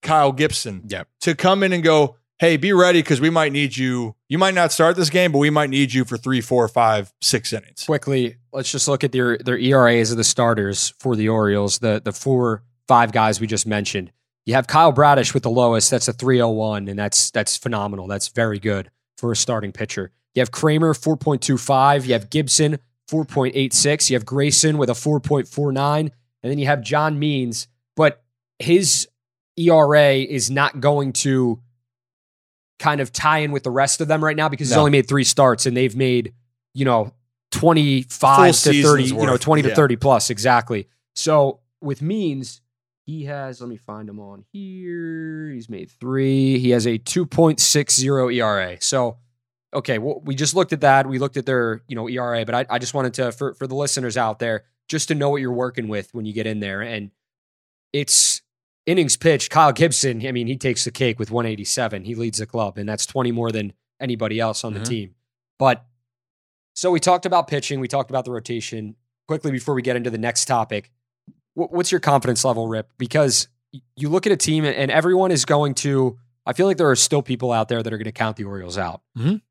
B: Kyle Gibson
A: Yep.
B: to come in and go, hey, be ready because we might need you. You might not start this game, but we might need you for three, four, five, six innings.
A: quickly, let's just look at their their ERAs of the starters for the Orioles. The the four five guys we just mentioned. You have Kyle Bradish with the lowest. That's a 301, and that's that's phenomenal. That's very good for a starting pitcher. You have Kremer 4.25. You have Gibson 4.86. You have Grayson with a 4.49, and then you have John Means. But his ERA is not going to kind of tie in with the rest of them right now because he's only made three starts and they've made you know 25
B: Full
A: to 30
B: season's
A: you know
B: worth,
A: 20 to 30 plus exactly. So with means he has let me find him on here. He's made three. He has a 2.60 era so okay well, we just looked at that. We looked at their you know era but i, I just wanted to for, for the listeners out there just to know what you're working with when you get in there. And it's innings pitched, Kyle Gibson, I mean, he takes the cake with 187. He leads the club, and that's 20 more than anybody else on the
B: Mhm.
A: team. But so we talked about pitching, we talked about the rotation. Quickly before we get into the next topic, wh- what's your confidence level, Rip? Because you look at a team and- everyone is going to, I feel like there are still people out there that are going to count the Orioles out
B: Mhm.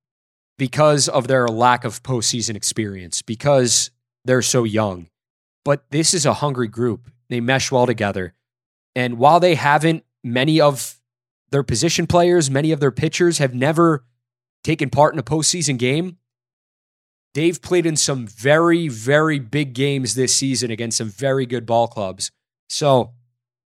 A: because of their lack of postseason experience, because they're so young. But this is a hungry group. They mesh well together. And while they haven't, many of their position players, many of their pitchers have never taken part in a postseason game. They've played in some very, very big games this season against some very good ball clubs. So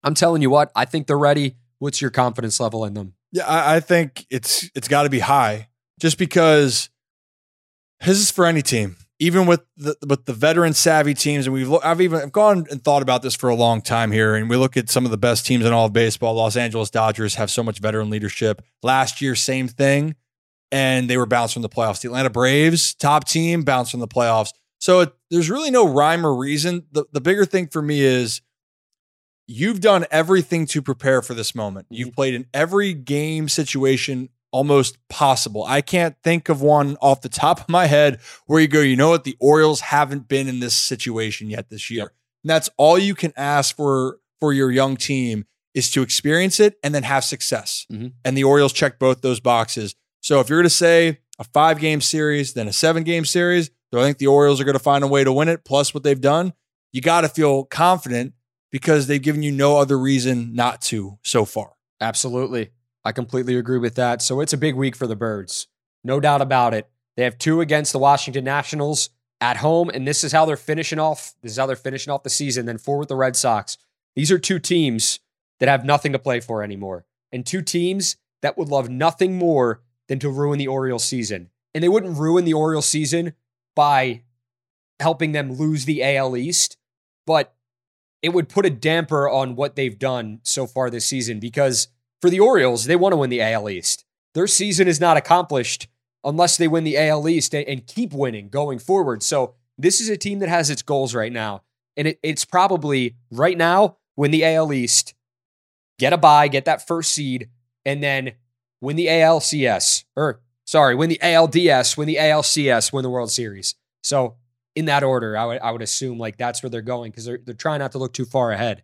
A: I'm telling you what, I think they're ready. What's your confidence level in them?
B: Yeah, I, I think it's it's got to be high, just because this is for any team, even with the with the veteran savvy teams. And we've I've even I've gone and thought about this for a long time here, and we look at some of the best teams in all of baseball. Los Angeles Dodgers have so much veteran leadership. Last year, same thing, and they were bounced from the playoffs. The Atlanta Braves, top team, bounced from the playoffs. So it, there's really no rhyme or reason. The the bigger thing for me is you've done everything to prepare for this moment. You've mm-hmm. played in every game situation almost possible. I can't think of one off the top of my head where you go, you know what, the Orioles haven't been in this situation yet this year. And that's all you can ask for for your young team is to experience it and then have success.
A: Mhm.
B: And the Orioles check both those boxes. So if you're going to say a five game series, then a seven game series, do I think the Orioles are going to find a way to win it? Plus what they've done, you got to feel confident because they've given you no other reason not to so far.
A: Absolutely. I completely agree with that. So it's a big week for the Birds. No doubt about it. They have two against the Washington Nationals at home, and this is how they're finishing off. This is how they're finishing off the season. Then four with the Red Sox. These are two teams that have nothing to play for anymore, and two teams that would love nothing more than to ruin the Orioles season. And they wouldn't ruin the Orioles season by helping them lose the AL East, but it would put a damper on what they've done so far this season because for the Orioles, they want to win the AL East. Their season is not accomplished unless they win the AL East and, keep winning going forward. So this is a team that has its goals right now. And it, it's probably right now win the AL East, get a bye, get that first seed, and then win the ALCS, or sorry, win the ALDS, win the ALCS, win the World Series. So in that order, I would I would assume like that's where they're going because they're they're trying not to look too far ahead.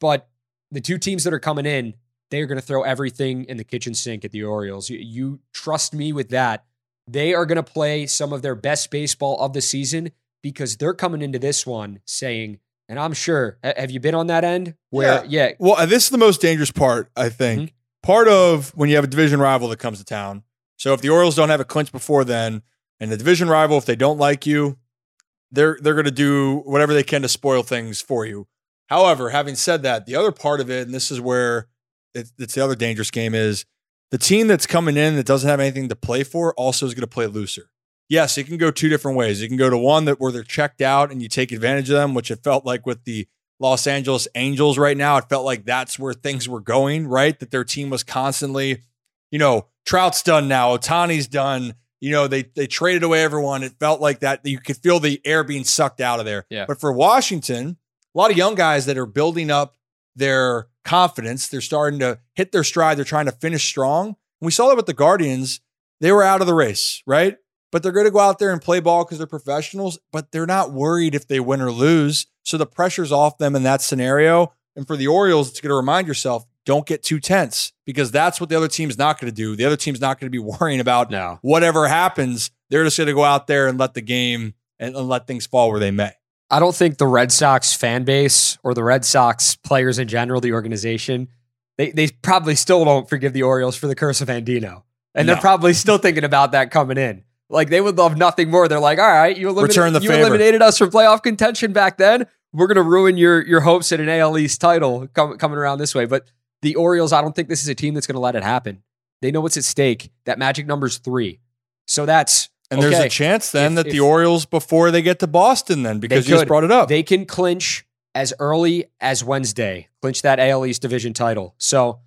A: But the two teams that are coming in, they are going to throw everything in the kitchen sink at the Orioles. You, you trust me with that. They are going to play some of their best baseball of the season because they're coming into this one saying, and I'm sure, have you been on that end where, yeah,
B: Well, uh, this is the most dangerous part, I think.
A: Mm-hmm.
B: Part of when you have a division rival that comes to town. So if the Orioles don't have a clinch before then, and the division rival, if they don't like you, they're they're going to do whatever they can to spoil things for you. However, having said that, the other part of it, and this is where it's the other dangerous game, is the team that's coming in that doesn't have anything to play for also is going to play looser. Yes, it can go two different ways. You can go to one that where they're checked out and you take advantage of them, which it felt like with the Los Angeles Angels right now. It felt like that's where things were going, right? That their team was constantly, you know, Trout's done now, Ohtani's done. You know, they they traded away everyone. It felt like that you could feel the air being sucked out of there.
A: Yeah.
B: But for Washington, a lot of young guys that are building up their confidence. They're starting to hit their stride. They're trying to finish strong. And we saw that with the Guardians. They were out of the race, right? But they're going to go out there and play ball because they're professionals, but they're not worried if they win or lose. So the pressure's off them in that scenario. And for the Orioles, it's going to remind yourself don't get too tense because that's what the other team's not going to do. The other team's not going to be worrying about
A: No.
B: whatever happens. They're just going to go out there and let the game and, and let things fall where they may.
A: I don't think the Red Sox fan base or the Red Sox players in general, the organization, they they probably still don't forgive the Orioles for the curse of Andino. And they're probably still thinking about that coming in. Like they would love nothing more. They're like, all right, you, eliminated,
B: Return the
A: you
B: favor."
A: eliminated us from playoff contention back then. We're gonna ruin your your hopes at an AL East title com- coming around this way. But the Orioles, I don't think this is a team that's gonna let it happen. They know what's at stake. That magic number's three. So that's
B: And there's a chance then
A: If-
B: that
A: if-
B: the Orioles, before they get to Boston, then because you just brought it up.
A: They can clinch as early as Wednesday, clinch that AL East division title. So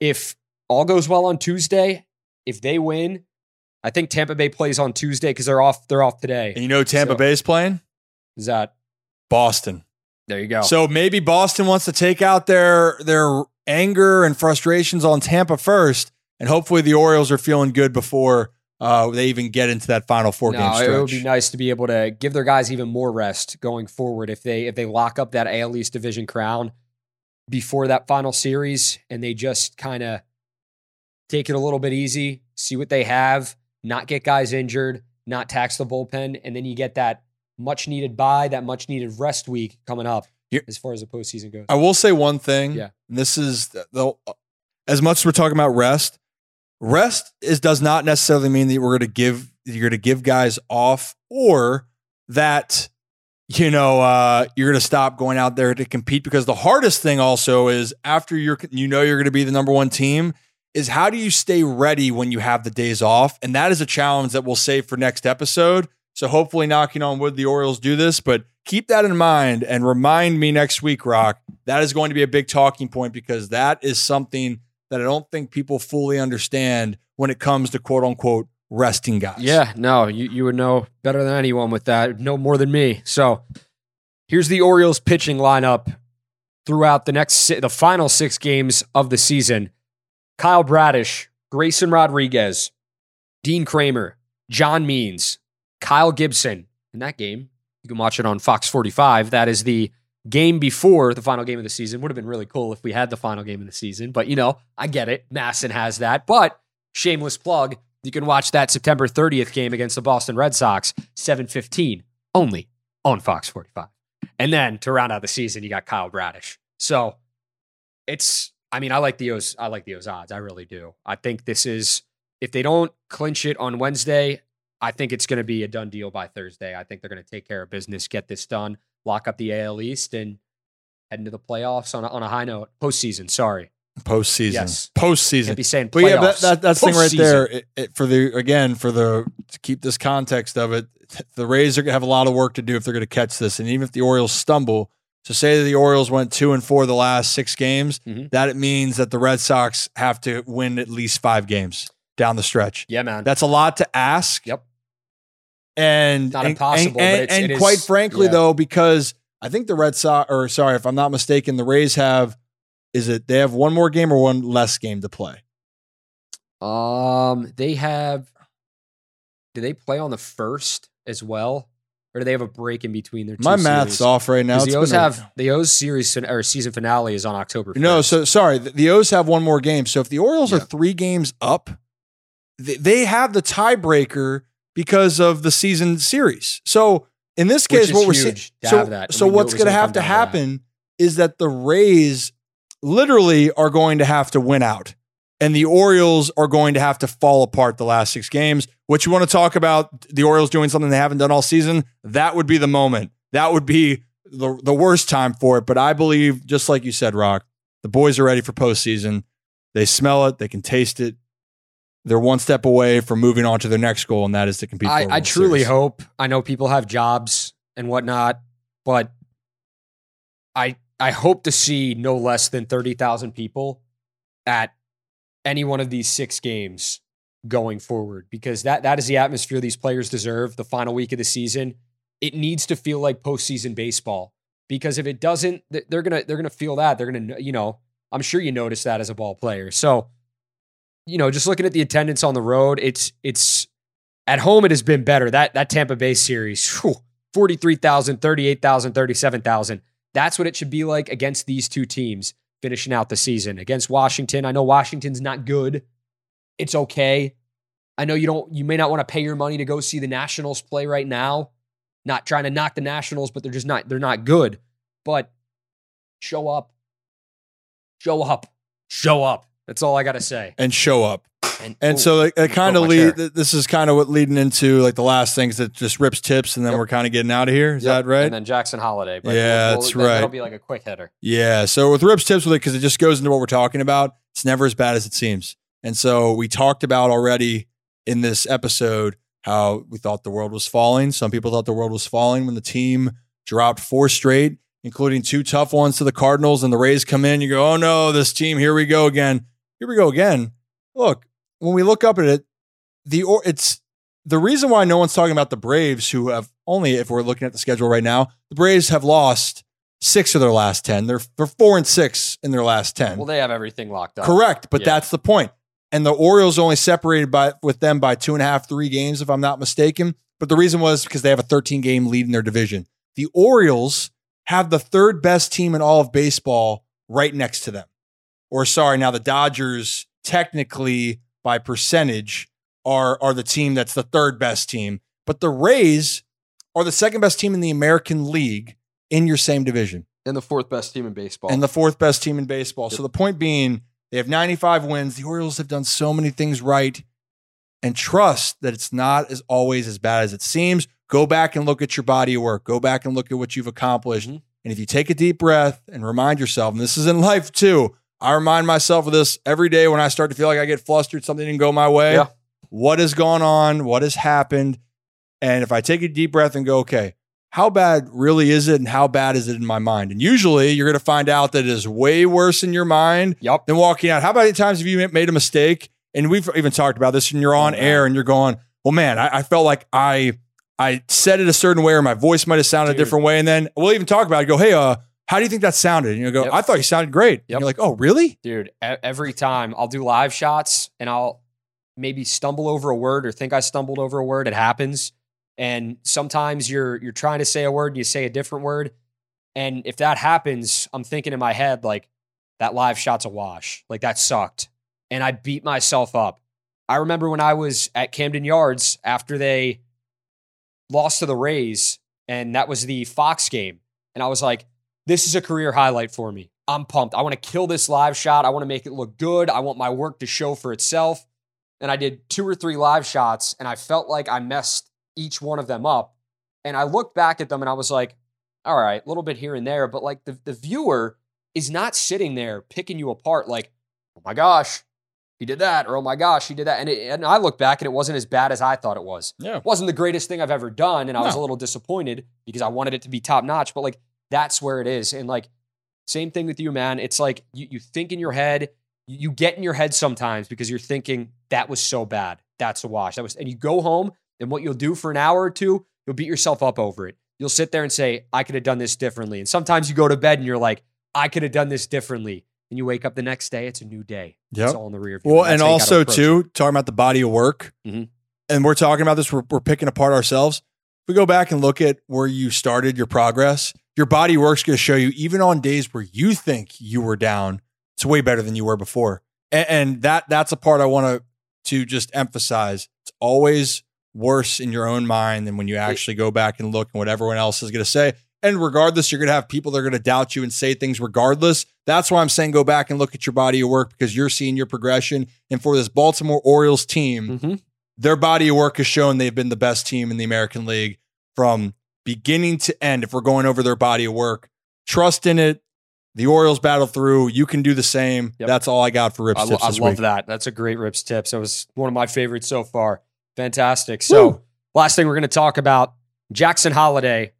A: if all goes well on Tuesday, if they win, I think Tampa Bay plays on Tuesday because they're off. They're off today.
B: and you know Tampa
A: So-
B: Bay's playing?
A: Is that
B: Boston.
A: there? You go.
B: So maybe Boston wants to take out their their anger and frustrations on Tampa first, and hopefully the Orioles are feeling good before uh, they even get into that final four
A: no,
B: game stretch.
A: It would be nice to be able to give their guys even more rest going forward if they if they lock up that AL East division crown before that final series and they just kind of take it a little bit easy, see what they have, not get guys injured, not tax the bullpen, and then you get that much needed bye, that much needed rest week coming up Here, as far as the postseason goes.
B: I will say one thing.
A: Yeah.
B: this is the, as much as we're talking about rest, rest is does not necessarily mean that we're going to give you're going to give guys off or that you know uh, you're going to stop going out there to compete because the hardest thing also is after you're you know you're going to be the number one team is how do you stay ready when you have the days off? And that is a challenge that we'll save for next episode. So hopefully knocking on wood the orioles do this but keep that in mind and remind me next week Roc that is going to be a big talking point because that is something that I don't think people fully understand when it comes to quote unquote resting guys.
A: Yeah, no, you, you would know better than anyone with that, no more than me. So here's the Orioles pitching lineup throughout the next the final six games of the season. Kyle Bradish, Grayson Rodriguez, Dean Kremer, John Means, Kyle Gibson. In that game, you can watch it on Fox 45. That is the game before the final game of the season. Would have been really cool if we had the final game of the season. But, you know, I get it. MASN has that. But shameless plug, you can watch that September 30th game against the Boston Red Sox, 715, only on Fox 45. And then to round out the season, you got Kyle Bradish. So it's, I mean, I like the O's, I like the O's odds. I really do. I think this is, if they don't clinch it on Wednesday, I think it's going to be a done deal by Thursday. I think they're going to take care of business, get this done lock up the AL East and head into the playoffs on a, on a high note. Postseason, sorry.
B: Postseason.
A: Yes.
B: Postseason.
A: Can't be saying playoffs.
B: But yeah, that, that, that's the thing right there. It, it, for the again for the to keep this context of it, the Rays are gonna have a lot of work to do if they're going to catch this, and even if the Orioles stumble. So say that the Orioles went two and four the last six games,
A: Mhm.
B: that it means that the Red Sox have to win at least five games down the stretch.
A: Yeah, man.
B: That's a lot to ask.
A: Yep.
B: And
A: Not
B: and,
A: impossible,
B: and,
A: but it's-
B: and
A: is-
B: quite frankly,
A: yeah.
B: though, because I think the Red Sox, or sorry, if I'm not mistaken, the Rays have is it they have one more game or one less game to play?
A: Um, they have. Do they play on the first as well, or do they have a break in between their? Two
B: My math's
A: series?
B: off right now.
A: The O's
B: a-
A: have the O's series or season finale is on October. 1st.
B: no. So sorry, the, the O's have one more game. So if the Orioles are three games up, they, they have the tiebreaker because of the season series. So in this case, what we're seeing, so, so what's going to have to
A: to that.
B: happen is that the Rays literally are going to have to win out. And the Orioles are going to have to fall apart the last six games. What you want to talk about the Orioles doing something they haven't done all season? That would be the moment. That would be the, the worst time for it. But I believe, just like you said, Roc, the boys are ready for postseason. They smell it, they can taste it. They're one step away from moving on to their next goal, and that is to compete.
A: I, I truly
B: Series.
A: hope. I know people have jobs and whatnot, but I I hope to see no less than thirty thousand people at any one of these six games going forward because that that is the atmosphere these players deserve. The final week of the season, it needs to feel like postseason baseball because if it doesn't, they're gonna they're gonna feel that they're gonna you know I'm sure you notice that as a ball player. So you know, just looking at the attendance on the road, it's it's at home it has been better. That that Tampa Bay series, whew, 43,000, 38,000, 37,000. That's what it should be like against these two teams finishing out the season. Against Washington, I know Washington's not good. It's okay. I know you don't you may not want to pay your money to go see the Nationals play right now. Not trying to knock the Nationals, but they're just not they're not good. But show up. Show up. Show up. That's all I got to say.
B: and show up.
A: And,
B: And
A: oh,
B: so it, it kind of lead.
A: chair.
B: th- This is kind of what leading into like the last things that just rips tips, and then
A: Yep.
B: we're kind of getting out of here. Is
A: Yep.
B: that right?
A: And then Jackson Holliday.
B: Yeah, that's
A: that- That'll
B: right.
A: be like a quick hitter.
B: yeah. So with rips tips with it, because it just goes into what we're talking about. It's never as bad as it seems. And so we talked about already in this episode how we thought the world was falling. Some people thought the world was falling when the team dropped four straight, including two tough ones to the Cardinals, and the Rays come in. You go, oh no, this team. Here we go again. Here we go again. Look, when we look up at it, the or it's the reason why no one's talking about the Braves, who have only, if we're looking at the schedule right now, the Braves have lost six of their last 10. They're, they're four and six in their last 10.
A: Well, they have everything locked up.
B: Correct, but
A: Yeah.
B: that's the point. And the Orioles only separated by with them by two and a half, three games, if I'm not mistaken. But the reason was because they have a 13 game lead in their division. The Orioles have the third best team in all of baseball right next to them. Or sorry, now the Dodgers technically by percentage are are the team that's the third best team, but the Rays are the second best team in the American League in your same division
A: And the fourth best team in baseball.
B: and the fourth best team in baseball. So the point being, they have 95 wins. The Orioles have done so many things right and trust that it's not as always as bad as it seems. Go back and look at your body of work. Go back and look at what you've accomplished.
A: Mhm.
B: And if you take a deep breath and remind yourself, and this is in life too, I remind myself of this every day when I start to feel like I get flustered, something didn't go my way.
A: Yeah.
B: What has gone on? What has happened? And if I take a deep breath and go, okay, how bad really is it and how bad is it in my mind? And usually you're going to find out that it is way worse in your mind
A: Yep.
B: than walking out. How many times have you made a mistake? And we've even talked about this and you're on
A: Oh,
B: air and you're going, well, man, I, I felt like I I said it a certain way or my voice might have sounded
A: Dude.
B: a different way. And then we'll even talk about it. Go, hey, uh, how do you think that sounded? And you go,
A: Yep.
B: I thought you sounded great. And
A: Yep.
B: you're like, oh, really?
A: Dude, every time I'll do live shots and I'll maybe stumble over a word or think I stumbled over a word. It happens. And sometimes you're you're trying to say a word and you say a different word. And if that happens, I'm thinking in my head, like, that live shot's a wash. Like that sucked. And I beat myself up. I remember when I was at Camden Yards after they lost to the Rays, and that was the Fox game. And I was like, this is a career highlight for me. I'm pumped. I want to kill this live shot. I want to make it look good. I want my work to show for itself. And I did two or three live shots, and I felt like I messed each one of them up. And I looked back at them and I was like, all right, a little bit here and there, but like the, the viewer is not sitting there picking you apart like, oh my gosh, he did that, or oh my gosh, he did that. And, it, and I look back and it wasn't as bad as I thought it was.
B: Yeah.
A: It wasn't the greatest thing I've ever done, and I was a little disappointed because I wanted it to be top notch. But like that's where it is, and like same thing with you, man. It's like you, you think in your head, you, you get in your head sometimes because you're thinking that was so bad, that's a wash. That was, and you go home, and what you'll do for an hour or two, you'll beat yourself up over it. You'll sit there and say, I could have done this differently. And sometimes you go to bed and you're like, I could have done this differently. And you wake up the next day, it's a new day.
B: Yep.
A: It's all in the rear view.
B: Well, and
A: gotta
B: also
A: approach it.
B: too, talking about the body of work,
A: Mhm.
B: and we're talking about this. We're, we're picking apart ourselves. If we go back and look at where you started your progress, your body work's going to show you, even on days where you think you were down, it's way better than you were before. And, and that that's a part I want to to just emphasize. It's always worse in your own mind than when you actually go back and look and what everyone else is going to say. And regardless, you're going to have people that are going to doubt you and say things regardless. That's why I'm saying go back and look at your body of work because you're seeing your progression. And for this Baltimore Orioles team,
A: Mhm.
B: their body of work has shown they've been the best team in the American League from beginning to end. If we're going over their body of work, trust in it. The Orioles battle through. You can do the same.
A: Yep.
B: That's all I got for Rips
A: I,
B: tips
A: I love
B: week.
A: that. That's a great Rips tips. That was one of my favorites so far. Fantastic. So, last thing we're going to talk about Jackson Holliday.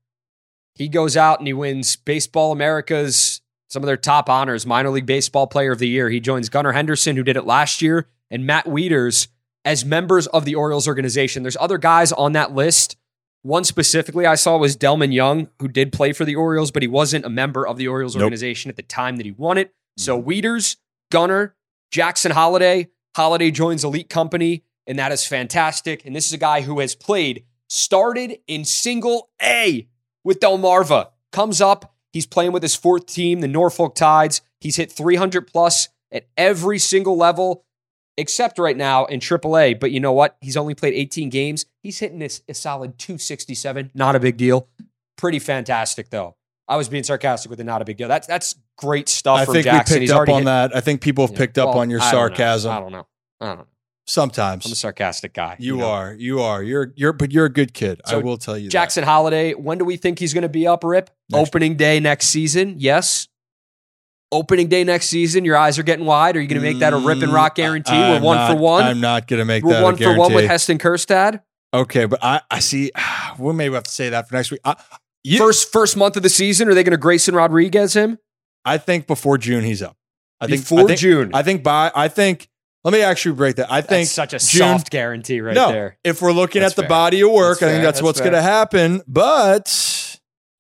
A: He goes out and he wins Baseball America's some of their top honors, minor league baseball player of the year. He joins Gunnar Henderson, who did it last year, and Matt Wieters as members of the Orioles organization. There's other guys on that list. One specifically I saw was Delmon Young, who did play for the Orioles, but he wasn't a member of the Orioles
B: Nope.
A: organization at the time that he won it. So mm-hmm. Wieters, Gunnar, Jackson Holliday. Holliday joins Elite Company, and that is fantastic. And this is a guy who has played, started in single A with Delmarva. Comes up, he's playing with his fourth team, the Norfolk Tides. He's hit 300 plus at every single level, except right now in AAA. But you know what? He's only played 18 games. He's hitting this a solid 267. Not a big deal. Pretty fantastic, though. I was being sarcastic with the not a big deal. That's that's great stuff
B: I
A: from
B: think
A: Jackson.
B: we picked
A: He's
B: up on
A: hit-
B: that. I think people have
A: Yeah.
B: picked up on your
A: I don't
B: sarcasm.
A: I don't know. I don't know.
B: Sometimes
A: I'm a sarcastic guy.
B: you
A: know?
B: are. You are. You're. You're. But you're a good kid. I will tell you. that.
A: Jackson Holliday, when do we think he's going to be up, Rip?
B: Next-
A: Opening day next season, yes. Opening day next season, your eyes are getting wide. Are you going to make that a Rip and Roc guarantee?
B: Mm,
A: We're one
B: not-
A: for one.
B: I'm not going to make
A: We're
B: that
A: one
B: a
A: for one with. Heston Kjerstad.
B: Okay, but I, I see. We may have to say that for next week. I, you,
A: First first month of the season, are they going to Grayson Rodriguez him
B: I think before June he's up. I think
A: before
B: I think,
A: June?
B: I think by. I think. Let me actually break that. I think
A: such a
B: June-
A: soft guarantee right
B: no,
A: there.
B: if we're looking
A: That's
B: at the
A: fair.
B: body of work,
A: That's
B: I think
A: fair.
B: that's,
A: That's
B: what's going to happen. But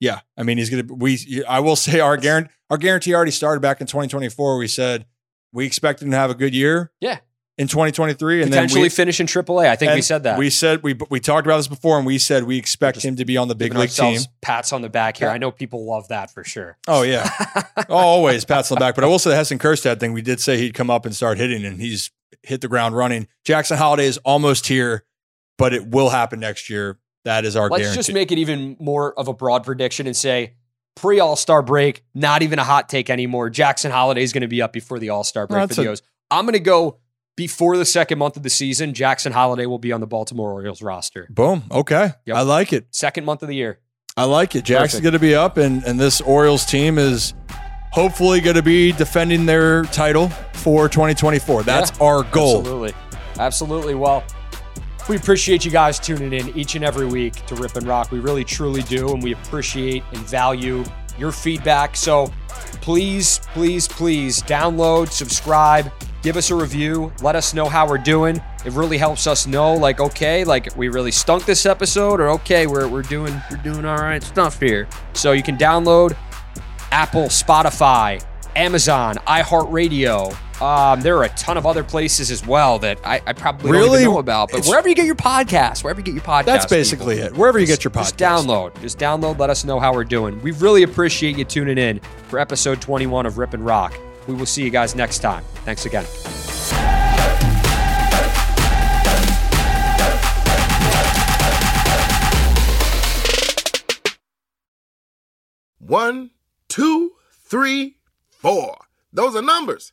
B: Yeah, I mean he's gonna. We I will say our guarantee our guarantee already started back in 2024. We said we expect him to have a good year.
A: Yeah.
B: In 2023, and
A: Potentially
B: we,
A: finish in AAA. I think we said that.
B: We said we we talked about this before, and we said we expect
A: Just
B: him to be on the big league team.
A: Pats on the back here.
B: Yeah.
A: I know people love that for sure.
B: Oh yeah, oh, always pats on the back. But I will say the Heston Kjerstad thing. We did say he'd come up and start hitting, and he's hit the ground running. Jackson Holliday is almost here, but it will happen next year. That is our
A: Let's
B: guarantee.
A: just make it even more of a broad prediction and say pre All Star break, not even a hot take anymore. Jackson Holliday is going to be up before the All Star break
B: That's
A: for the
B: a-
A: O's. I'm going to go before the second month of the season. Jackson Holliday will be on the Baltimore Orioles roster.
B: Boom. Okay,
A: Yep.
B: I like it.
A: Second month of the year.
B: I like it. Jackson's
A: Perfect.
B: going to be up, and and this Orioles team is hopefully going to be defending their title for 2024. That's
A: Yeah,
B: our goal.
A: Absolutely. Absolutely. Well, we appreciate you guys tuning in each and every week to Rip and Roc. We really, truly do. And we appreciate and value your feedback. So please, please, please download, subscribe, give us a review, let us know how we're doing. It really helps us know, like, okay, like we really stunk this episode, or okay, we're, we're doing we're doing all right stuff here. So you can download Apple, Spotify, Amazon, iHeartRadio. Um, there are a ton of other places as well that I, I probably don't even know about. But
B: It's-
A: wherever you get your podcast, wherever you get your podcast,
B: That's basically
A: people,
B: it. Wherever you get your podcast.
A: Just download. Just download. Let us know how we're doing. We really appreciate you tuning in for episode 21 of Rip and Roc. We will see you guys next time. Thanks again.
D: One, two, three, four. Those are numbers.